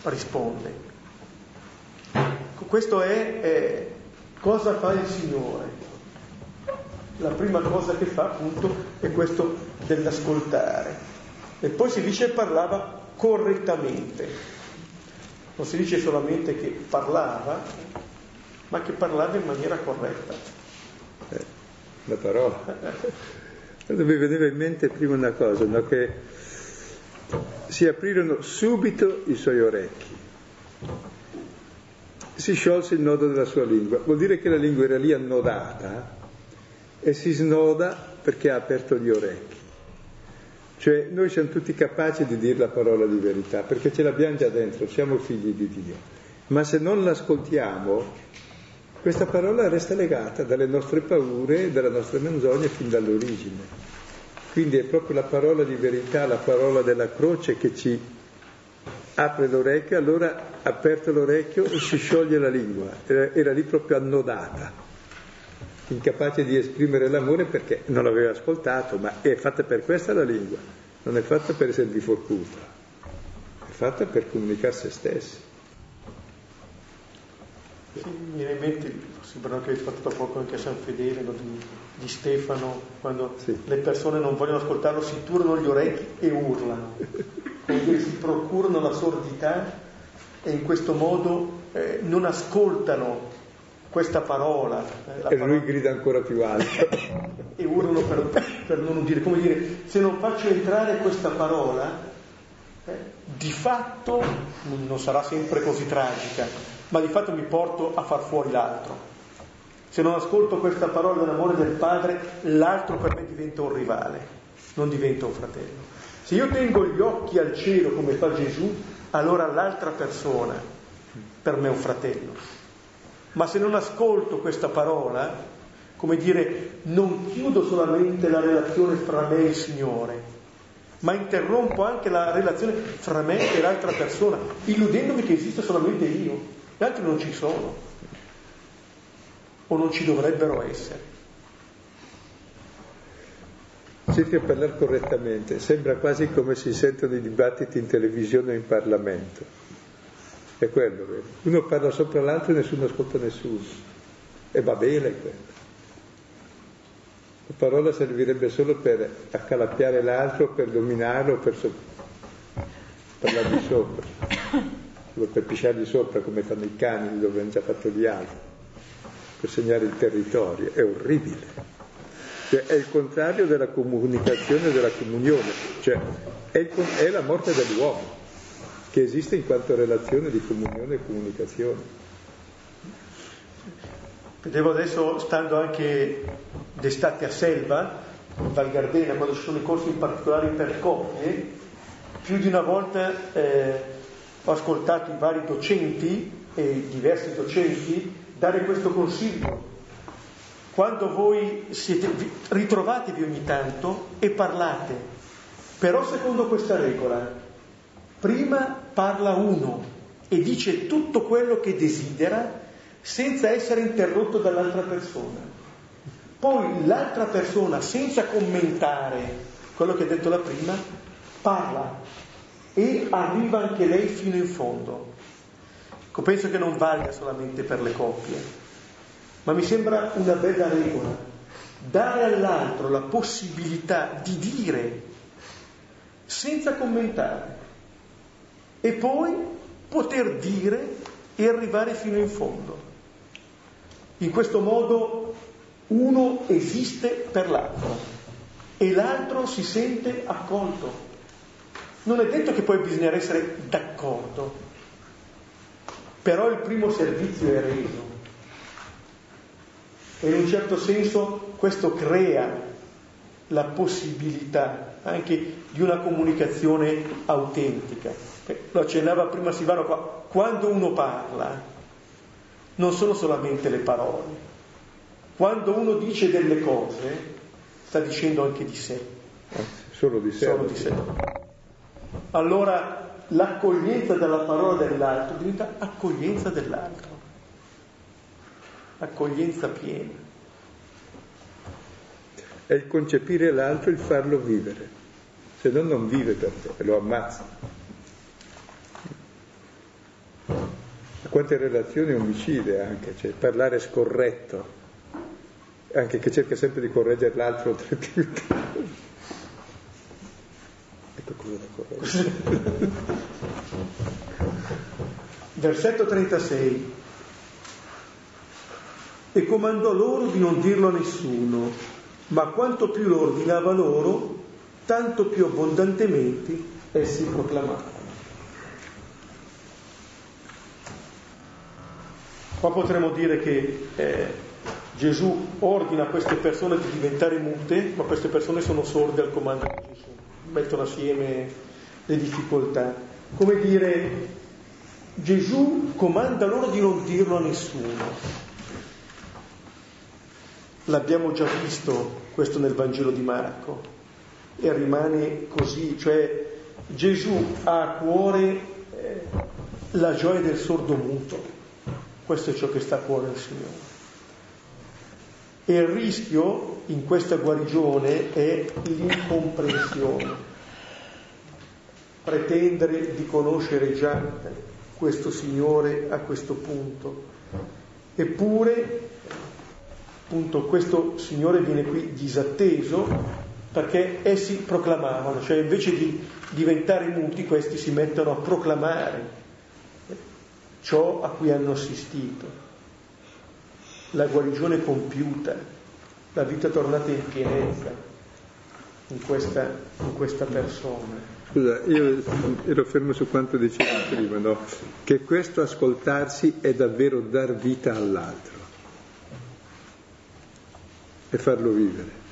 risponde. Questo è, è cosa fa il Signore. La prima cosa che fa appunto è questo dell'ascoltare. E poi si dice parlava correttamente. Non si dice solamente che parlava, ma che parlava in maniera corretta. Eh, la parola. mi veniva in mente prima una cosa, no? che si aprirono subito i suoi orecchi, si sciolse il nodo della sua lingua, vuol dire che la lingua era lì annodata e si snoda perché ha aperto gli orecchi. Cioè noi siamo tutti capaci di dire la parola di verità perché ce l'abbiamo già dentro, siamo figli di Dio, ma se non l'ascoltiamo questa parola resta legata dalle nostre paure, dalla nostra menzogna fin dall'origine. Quindi è proprio la parola di verità, la parola della croce che ci apre l'orecchio, allora aperto l'orecchio si scioglie la lingua, era lì proprio annodata, incapace di esprimere l'amore perché non l'aveva ascoltato, ma è fatta per questa la lingua, non è fatta per esservi forcuta, è fatta per comunicare se stessi. Sì, mi viene in mente, sembra che hai fatto da poco anche a San Fedele, no, di, di, Stefano, quando sì. le persone non vogliono ascoltarlo, si turano gli orecchi e urlano, dire, si procurano la sordità e in questo modo eh, non ascoltano questa parola. Eh, e parola, lui grida ancora più alto. e urlano per, per, non udire, come dire, se non faccio entrare questa parola, eh, di fatto non sarà sempre così tragica, ma di fatto mi porto a far fuori l'altro. Se non ascolto questa parola dell'amore del Padre, l'altro per me diventa un rivale, non diventa un fratello. Se io tengo gli occhi al cielo come fa Gesù, allora l'altra persona per me è un fratello. Ma se non ascolto questa parola, come dire, non chiudo solamente la relazione fra me e il Signore, ma interrompo anche la relazione fra me e l'altra persona, illudendomi che esiste solamente io. Gli altri non ci sono o non ci dovrebbero essere. Cerca di parlare correttamente, sembra quasi come si sentono i dibattiti in televisione o in Parlamento. È quello, vero? Uno parla sopra l'altro e nessuno ascolta nessuno. E va bene quello. La parola servirebbe solo per accalappiare l'altro, per dominarlo, per so- parlargli sopra, solo per pisciargli sopra come fanno i cani dove hanno già fatto gli altri, per segnare il territorio. È orribile. Cioè, è il contrario della comunicazione e della comunione, cioè è, il, è la morte dell'uomo che esiste in quanto relazione di comunione e comunicazione. Vedevo adesso, stando anche d'estate a Selva, in Val Gardena, quando ci sono i corsi in particolare per coppie, più di una volta eh, ho ascoltato i vari docenti e diversi docenti dare questo consiglio quando voi siete, ritrovatevi ogni tanto e parlate, però secondo questa regola, prima parla uno e dice tutto quello che desidera senza essere interrotto dall'altra persona. Poi l'altra persona, senza commentare quello che ha detto la prima, parla e arriva anche lei fino in fondo. Ecco, penso che non valga solamente per le coppie ma mi sembra una bella regola, dare all'altro la possibilità di dire senza commentare e poi poter dire e arrivare fino in fondo. In questo modo uno esiste per l'altro e l'altro si sente accolto. Non è detto che poi bisogna essere d'accordo, però il primo servizio è reso e in un certo senso questo crea la possibilità anche di una comunicazione autentica. Eh, lo accennava prima Silvano qua, quando uno parla non sono solamente le parole, quando uno dice delle cose sta dicendo anche di sé. Solo di sé. Solo di sé. Allora l'accoglienza della parola dell'altro diventa accoglienza dell'altro accoglienza piena. È il concepire l'altro, il farlo vivere, se no non vive per te, lo ammazza. Quante relazioni omicide anche, cioè parlare scorretto, anche che cerca sempre di correggere l'altro. ecco cosa da correggere. Versetto 36 e comandò loro di non dirlo a nessuno, ma quanto più lo ordinava loro, tanto più abbondantemente essi proclamavano. Qua potremmo dire che eh, Gesù ordina a queste persone di diventare mute, ma queste persone sono sorde al comando di Gesù, mettono assieme le difficoltà. Come dire, Gesù comanda loro di non dirlo a nessuno, L'abbiamo già visto questo nel Vangelo di Marco. E rimane così, cioè Gesù ha a cuore eh, la gioia del sordo muto, questo è ciò che sta a cuore al Signore. E il rischio in questa guarigione è l'incomprensione, pretendere di conoscere già questo Signore a questo punto. Eppure appunto questo Signore viene qui disatteso perché essi proclamavano, cioè invece di diventare muti questi si mettono a proclamare ciò a cui hanno assistito, la guarigione compiuta, la vita tornata in pienezza in questa, in questa persona. Scusa, io ero fermo su quanto dicevo prima, no? che questo ascoltarsi è davvero dar vita all'altro e farlo vivere.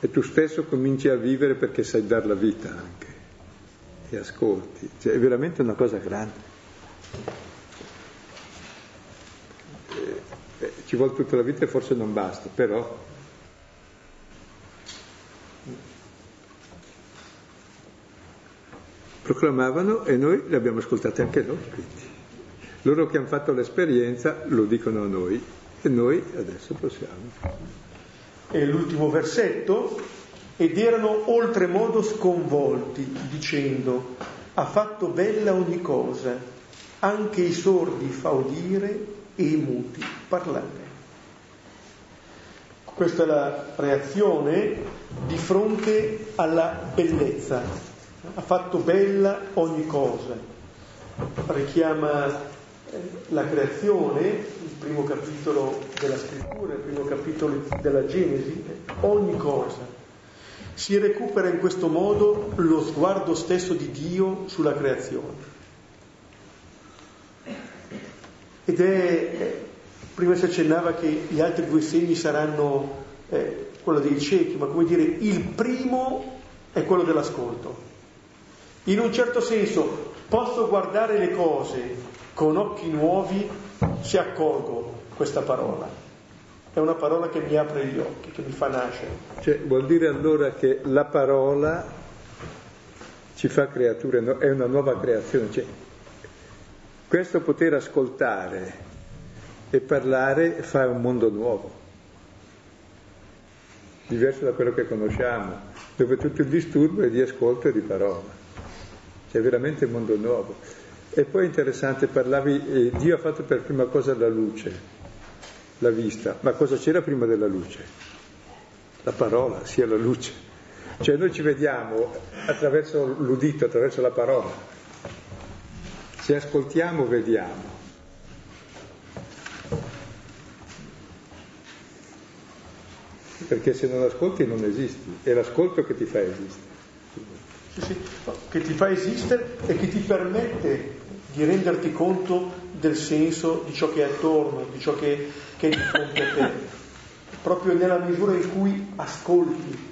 E tu stesso cominci a vivere perché sai dar la vita anche e ascolti. Cioè, è veramente una cosa grande. Eh, eh, ci vuole tutta la vita e forse non basta, però proclamavano e noi le abbiamo ascoltate anche noi. Quindi. Loro che hanno fatto l'esperienza lo dicono a noi e noi adesso possiamo. E l'ultimo versetto, ed erano oltremodo sconvolti, dicendo, ha fatto bella ogni cosa, anche i sordi fa udire e i muti parlare. Questa è la reazione di fronte alla bellezza. Ha fatto bella ogni cosa. Richiama eh, la creazione, il primo capitolo della scrittura, il primo capitolo della Genesi, ogni cosa. Si recupera in questo modo lo sguardo stesso di Dio sulla creazione. Ed è, eh, prima si accennava che gli altri due segni saranno eh, quello dei ciechi, ma come dire, il primo è quello dell'ascolto. In un certo senso posso guardare le cose con occhi nuovi se accolgo questa parola. È una parola che mi apre gli occhi, che mi fa nascere. Cioè, vuol dire allora che la parola ci fa creature, è una nuova creazione. Cioè, questo poter ascoltare e parlare fa un mondo nuovo, diverso da quello che conosciamo, dove tutto il disturbo è di ascolto e di parola. C'è veramente un mondo nuovo. E poi è interessante, parlavi, eh, Dio ha fatto per prima cosa la luce, la vista, ma cosa c'era prima della luce? La parola, sia la luce. Cioè noi ci vediamo attraverso l'udito, attraverso la parola. Se ascoltiamo, vediamo. Perché se non ascolti non esisti, è l'ascolto che ti fa esistere. Sì, sì, che ti fa esistere e che ti permette di renderti conto del senso di ciò che è attorno, di ciò che, che è di fronte a te. Proprio nella misura in cui ascolti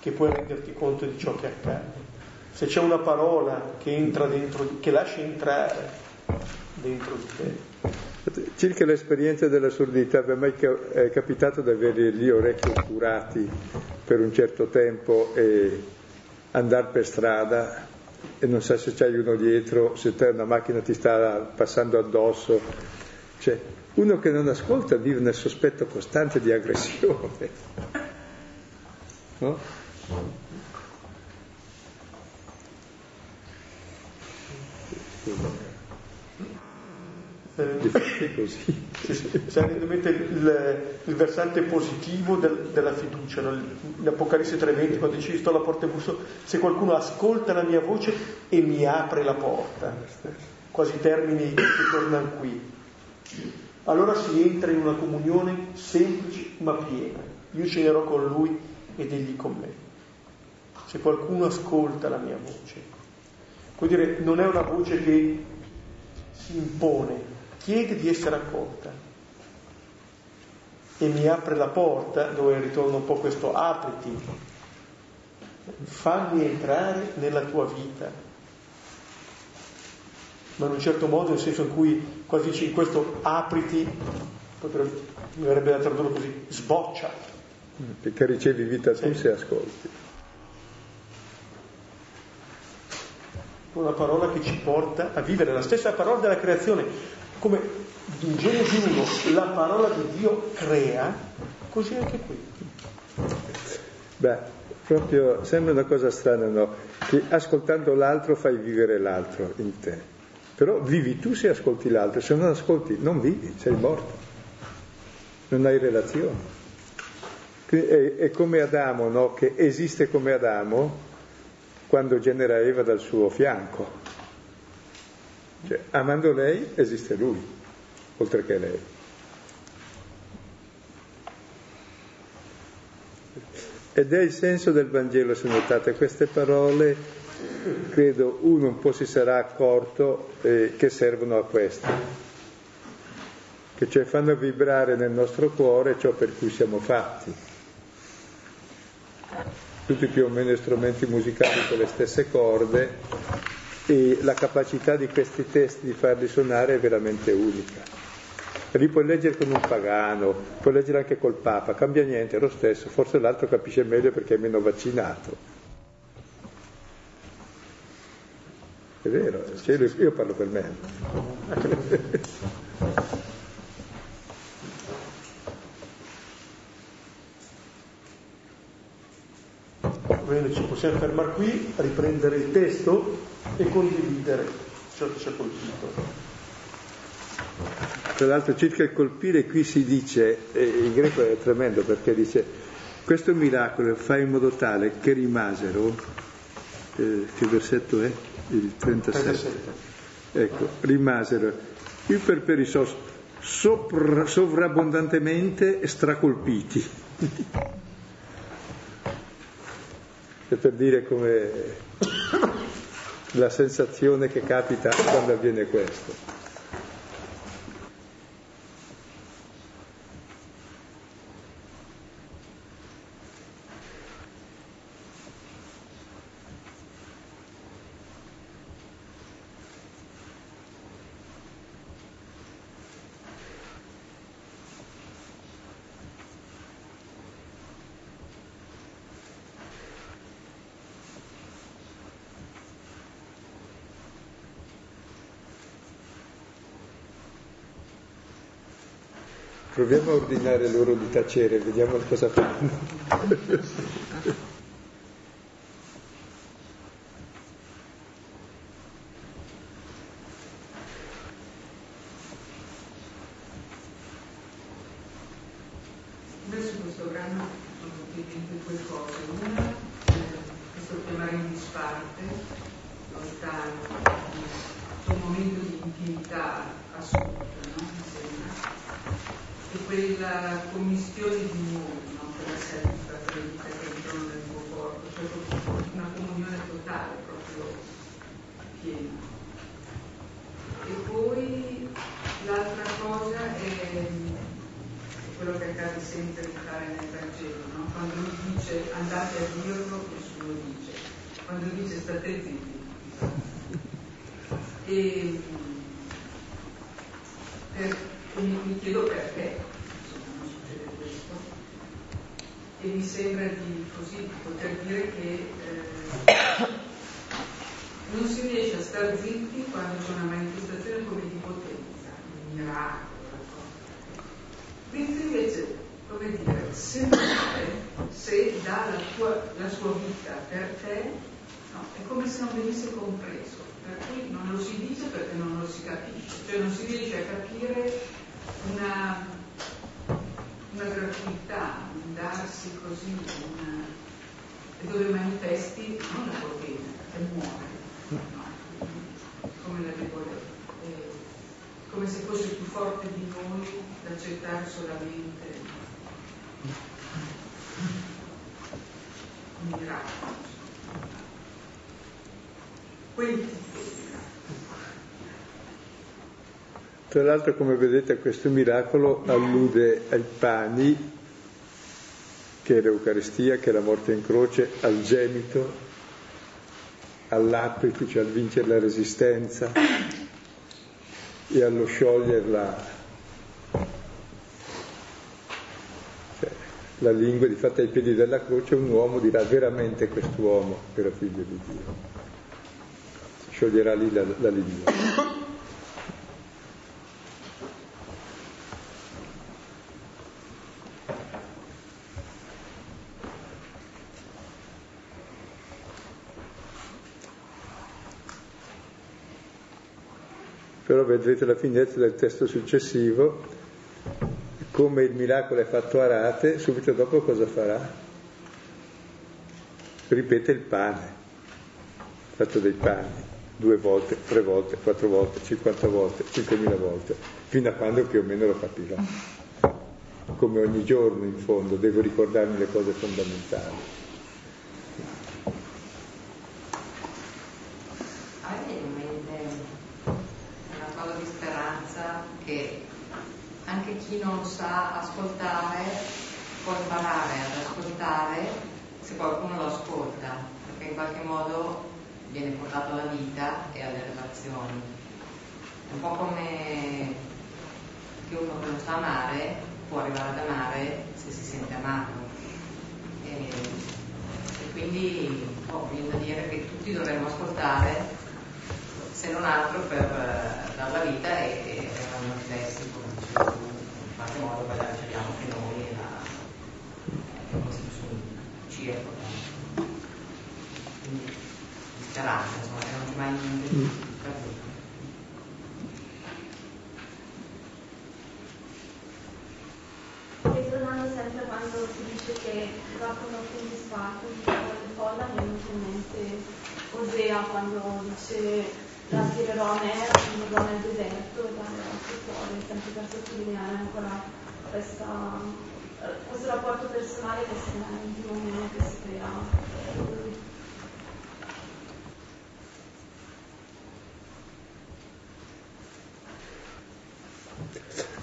che puoi renderti conto di ciò che accade se c'è una parola che entra dentro, che lascia entrare dentro di te. Circa l'esperienza della sordità, mi è mai è capitato di avere gli orecchi curati per un certo tempo e andare per strada e non sai se c'hai uno dietro, se una macchina ti sta passando addosso. Cioè, uno che non ascolta vive nel sospetto costante di aggressione. No? Eh, così. Sarebbe il, il, versante positivo del, della fiducia, no? in Apocalisse 3.20 quando dice sto alla porta e busso, se qualcuno ascolta la mia voce e mi apre la porta, quasi termini che tornano qui. Allora si entra in una comunione semplice ma piena. Io cenerò con lui ed egli con me. Se qualcuno ascolta la mia voce Vuol dire, non è una voce che si impone, chiede di essere accolta. E mi apre la porta, dove ritorna un po' questo apriti, fammi entrare nella tua vita. Ma in un certo modo, nel senso in cui quasi dice in questo apriti, potrebbe, mi verrebbe da tradurlo così, sboccia. Perché ricevi vita tu se ascolti. Una parola che ci porta a vivere la stessa parola della creazione. Come in Genesi 1 la parola di Dio crea, così anche qui. Beh, proprio sembra una cosa strana, no? Che ascoltando l'altro fai vivere l'altro in te. Però vivi tu se ascolti l'altro, se non ascolti non vivi, sei morto, non hai relazione. È, è come Adamo, no? Che esiste come Adamo, quando genera Eva dal suo fianco. Cioè, amando lei esiste lui, oltre che lei. Ed è il senso del Vangelo, se notate queste parole, credo uno un po' si sarà accorto eh, che servono a questo, che cioè fanno vibrare nel nostro cuore ciò per cui siamo fatti tutti più o meno strumenti musicali con le stesse corde e la capacità di questi testi di farli suonare è veramente unica. Li puoi leggere con un pagano, puoi leggere anche col Papa, cambia niente, è lo stesso, forse l'altro capisce meglio perché è meno vaccinato. È vero, io parlo per me. Bene, ci possiamo fermare qui, riprendere il testo e condividere ciò che ci ha colpito. Tra l'altro circa il colpire qui si dice, in greco è tremendo perché dice questo miracolo fa in modo tale che rimasero, eh, che versetto è? Il 37. 37. Ecco, rimasero il perperisos sopra, sovrabbondantemente stracolpiti. è per dire come la sensazione che capita quando avviene questo. Proviamo a ordinare loro di tacere, vediamo cosa fanno. quella commissione di unione, non quella scelta predica che entrano nel tuo corpo, cioè una comunione totale proprio piena. E poi l'altra cosa è quello che accade sempre di fare nel Vangelo, no? quando lui dice andate a dirlo, nessuno dice, quando lui dice state zitti. E, Tra l'altro, come vedete, questo miracolo allude ai pani, che è l'Eucaristia, che è la morte in croce, al gemito, all'apice, al vincere la resistenza e allo scioglierla. Cioè, la lingua, di fatto, ai piedi della croce, un uomo dirà veramente quest'uomo era figlio di Dio. Si scioglierà lì la, la lingua. Vedrete la finezza del testo successivo, come il miracolo è fatto a rate, subito dopo cosa farà? Ripete il pane, fatto dei pani, due volte, tre volte, quattro volte, cinquanta volte, cinquemila volte, fino a quando più o meno lo capirò. Come ogni giorno in fondo devo ricordarmi le cose fondamentali. chi non sa ascoltare può imparare ad ascoltare se qualcuno lo ascolta, perché in qualche modo viene portato alla vita e alle relazioni. Un po' come che non sa amare può arrivare ad amare se si sente amato. E, e quindi oh, viene da dire che tutti dovremmo ascoltare, se non altro per uh, dar la vita e, grande mm. Ritornando sempre quando si dice che Giacomo fu disfatto, mi folla mi viene in mente Osea quando dice la tirerò a me, la tirerò nel deserto e la tirerò cuore, sempre per sottolineare ancora questa, eh, questo rapporto personale che si è in un momento che si crea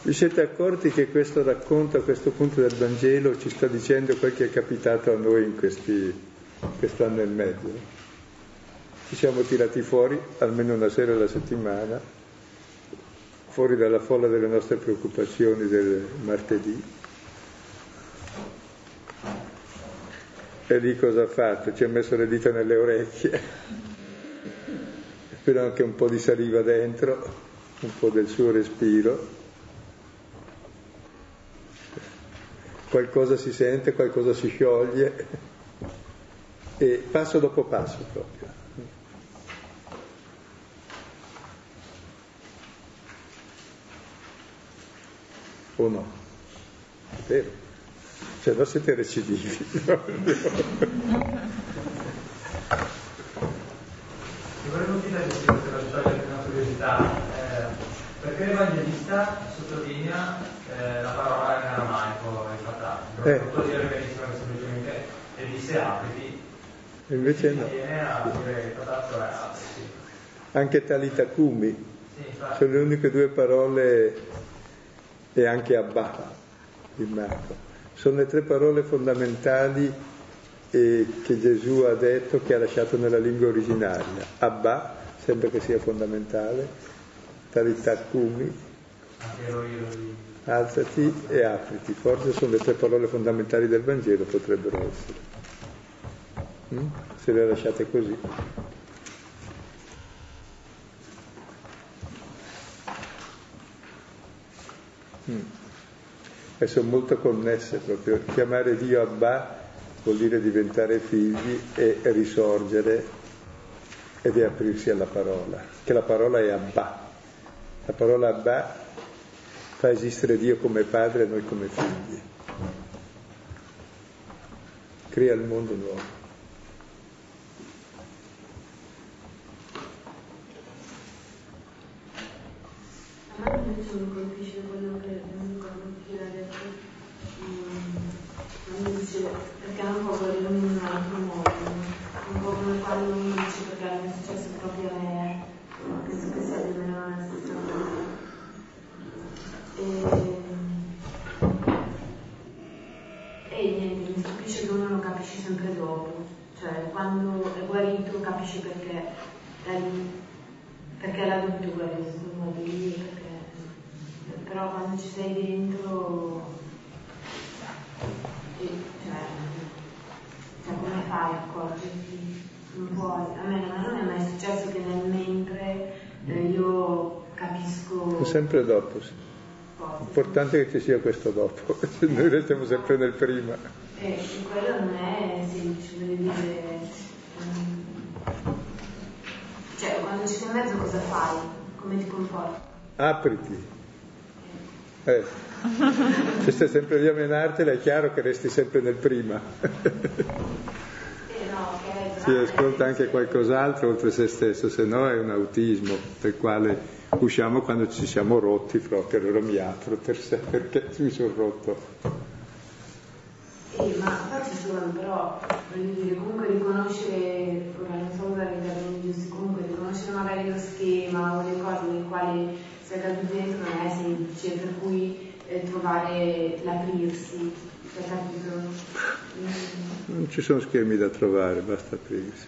Vi siete accorti che questo racconto a questo punto del Vangelo ci sta dicendo quel che è capitato a noi in questi, quest'anno e mezzo? Ci siamo tirati fuori almeno una sera alla settimana, fuori dalla folla delle nostre preoccupazioni del martedì. E lì cosa ha fatto? Ci ha messo le dita nelle orecchie, spero anche un po' di saliva dentro, un po' del suo respiro qualcosa si sente, qualcosa si scioglie e passo dopo passo proprio. O no? È vero. Cioè non siete recidivi. Ti volevo chiedere se sciogliere una curiosità, perché l'Evangelista sottolinea eh, la parola in aramaico eh. non posso dire benissimo che semplicemente le disse apriti invece no. viene a dire prodotto è apriti anche talitakumi sì, sono le uniche due parole e anche abba in Marco. Sono le tre parole fondamentali eh, che Gesù ha detto che ha lasciato nella lingua originaria. Abba sembra che sia fondamentale talitakumi alzati e apriti, forse sono le tre parole fondamentali del Vangelo, potrebbero essere. Mm? Se le lasciate così. Mm. E sono molto connesse proprio. Chiamare Dio Abba vuol dire diventare figli e risorgere ed riaprirsi alla parola, che la parola è Abba. La parola Abba fa esistere Dio come padre e noi come figli. Crea il mondo nuovo. A me invece mi colpisce quello che mi ha detto, quando dice perché non può volere in un altro modo, un po' come quando uno dice perché mi è successo proprio a me, che si pensa di me non è la stessa cosa. E, e niente, mi stupisce che uno lo capisce sempre dopo, cioè quando è guarito capisce perché, perché l'ha dovuto guarire in modo lì, perché, però quando ci sei dentro, e, cioè, cioè, come fai a accorgerti? Non puoi, a me non è mai successo che nel mentre eh, io capisco... Sempre dopo, sì. L'importante è che ci sia questo dopo, noi restiamo sempre nel prima. Eh, quello non è semplice, devi dire... Um, cioè, quando ci sei in mezzo cosa fai? Come ti comporti? Apriti. Eh. eh. Se stai sempre lì a menartela è chiaro che resti sempre nel prima. Eh, no, okay, si ascolta anche qualcos'altro oltre se stesso, se no è un autismo del quale usciamo quando ci siamo rotti proprio, allora mi apro per sé perché mi sono rotto. Sì, ma ci sono però, voglio dire, comunque riconoscere, ora non so usare i termini giusti, comunque riconoscere magari lo schema o le cose nelle quali sei caduto dentro non è semplice, per cui eh, trovare l'aprirsi, hai capito? Mm. Non ci sono schemi da trovare, basta aprirsi.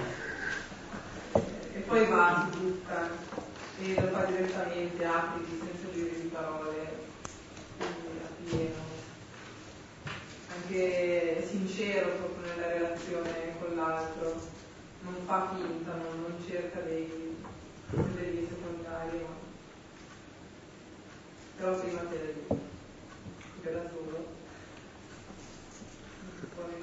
E poi va, si butta e lo fa direttamente, apri senza giri di parole, quindi a pieno. Anche è sincero proprio nella relazione con l'altro, non fa finta, non, non cerca dei, dei secondari, ma però prima te lì, che da solo. Poi,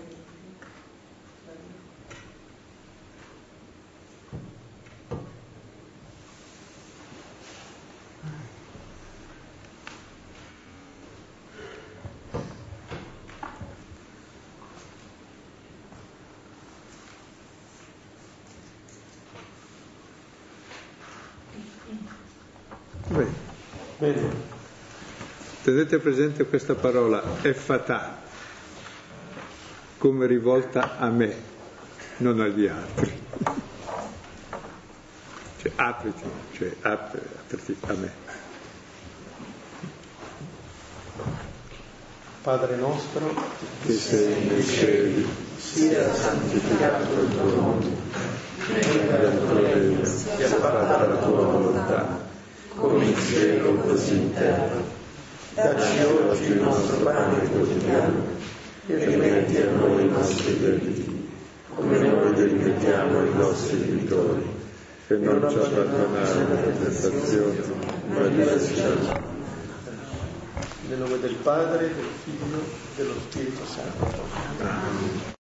Bene. Bene. Tenete presente questa parola, è fatà, come rivolta a me, non agli altri. Cioè apriti, cioè apri, apriti a me. Padre nostro, Che sei nei cieli, sia santificato il tuo nome, venga il tuo regno, sia fatta la tua volontà, come in cielo così in terra. Dacci oggi il nostro pane quotidiano e rimetti a noi i nostri debiti, come noi rimettiamo ai nostri debitori, e non ci abbandonare alle tentazioni, ma male. nel nome del Padre, del Figlio e dello Spirito Santo. Amen.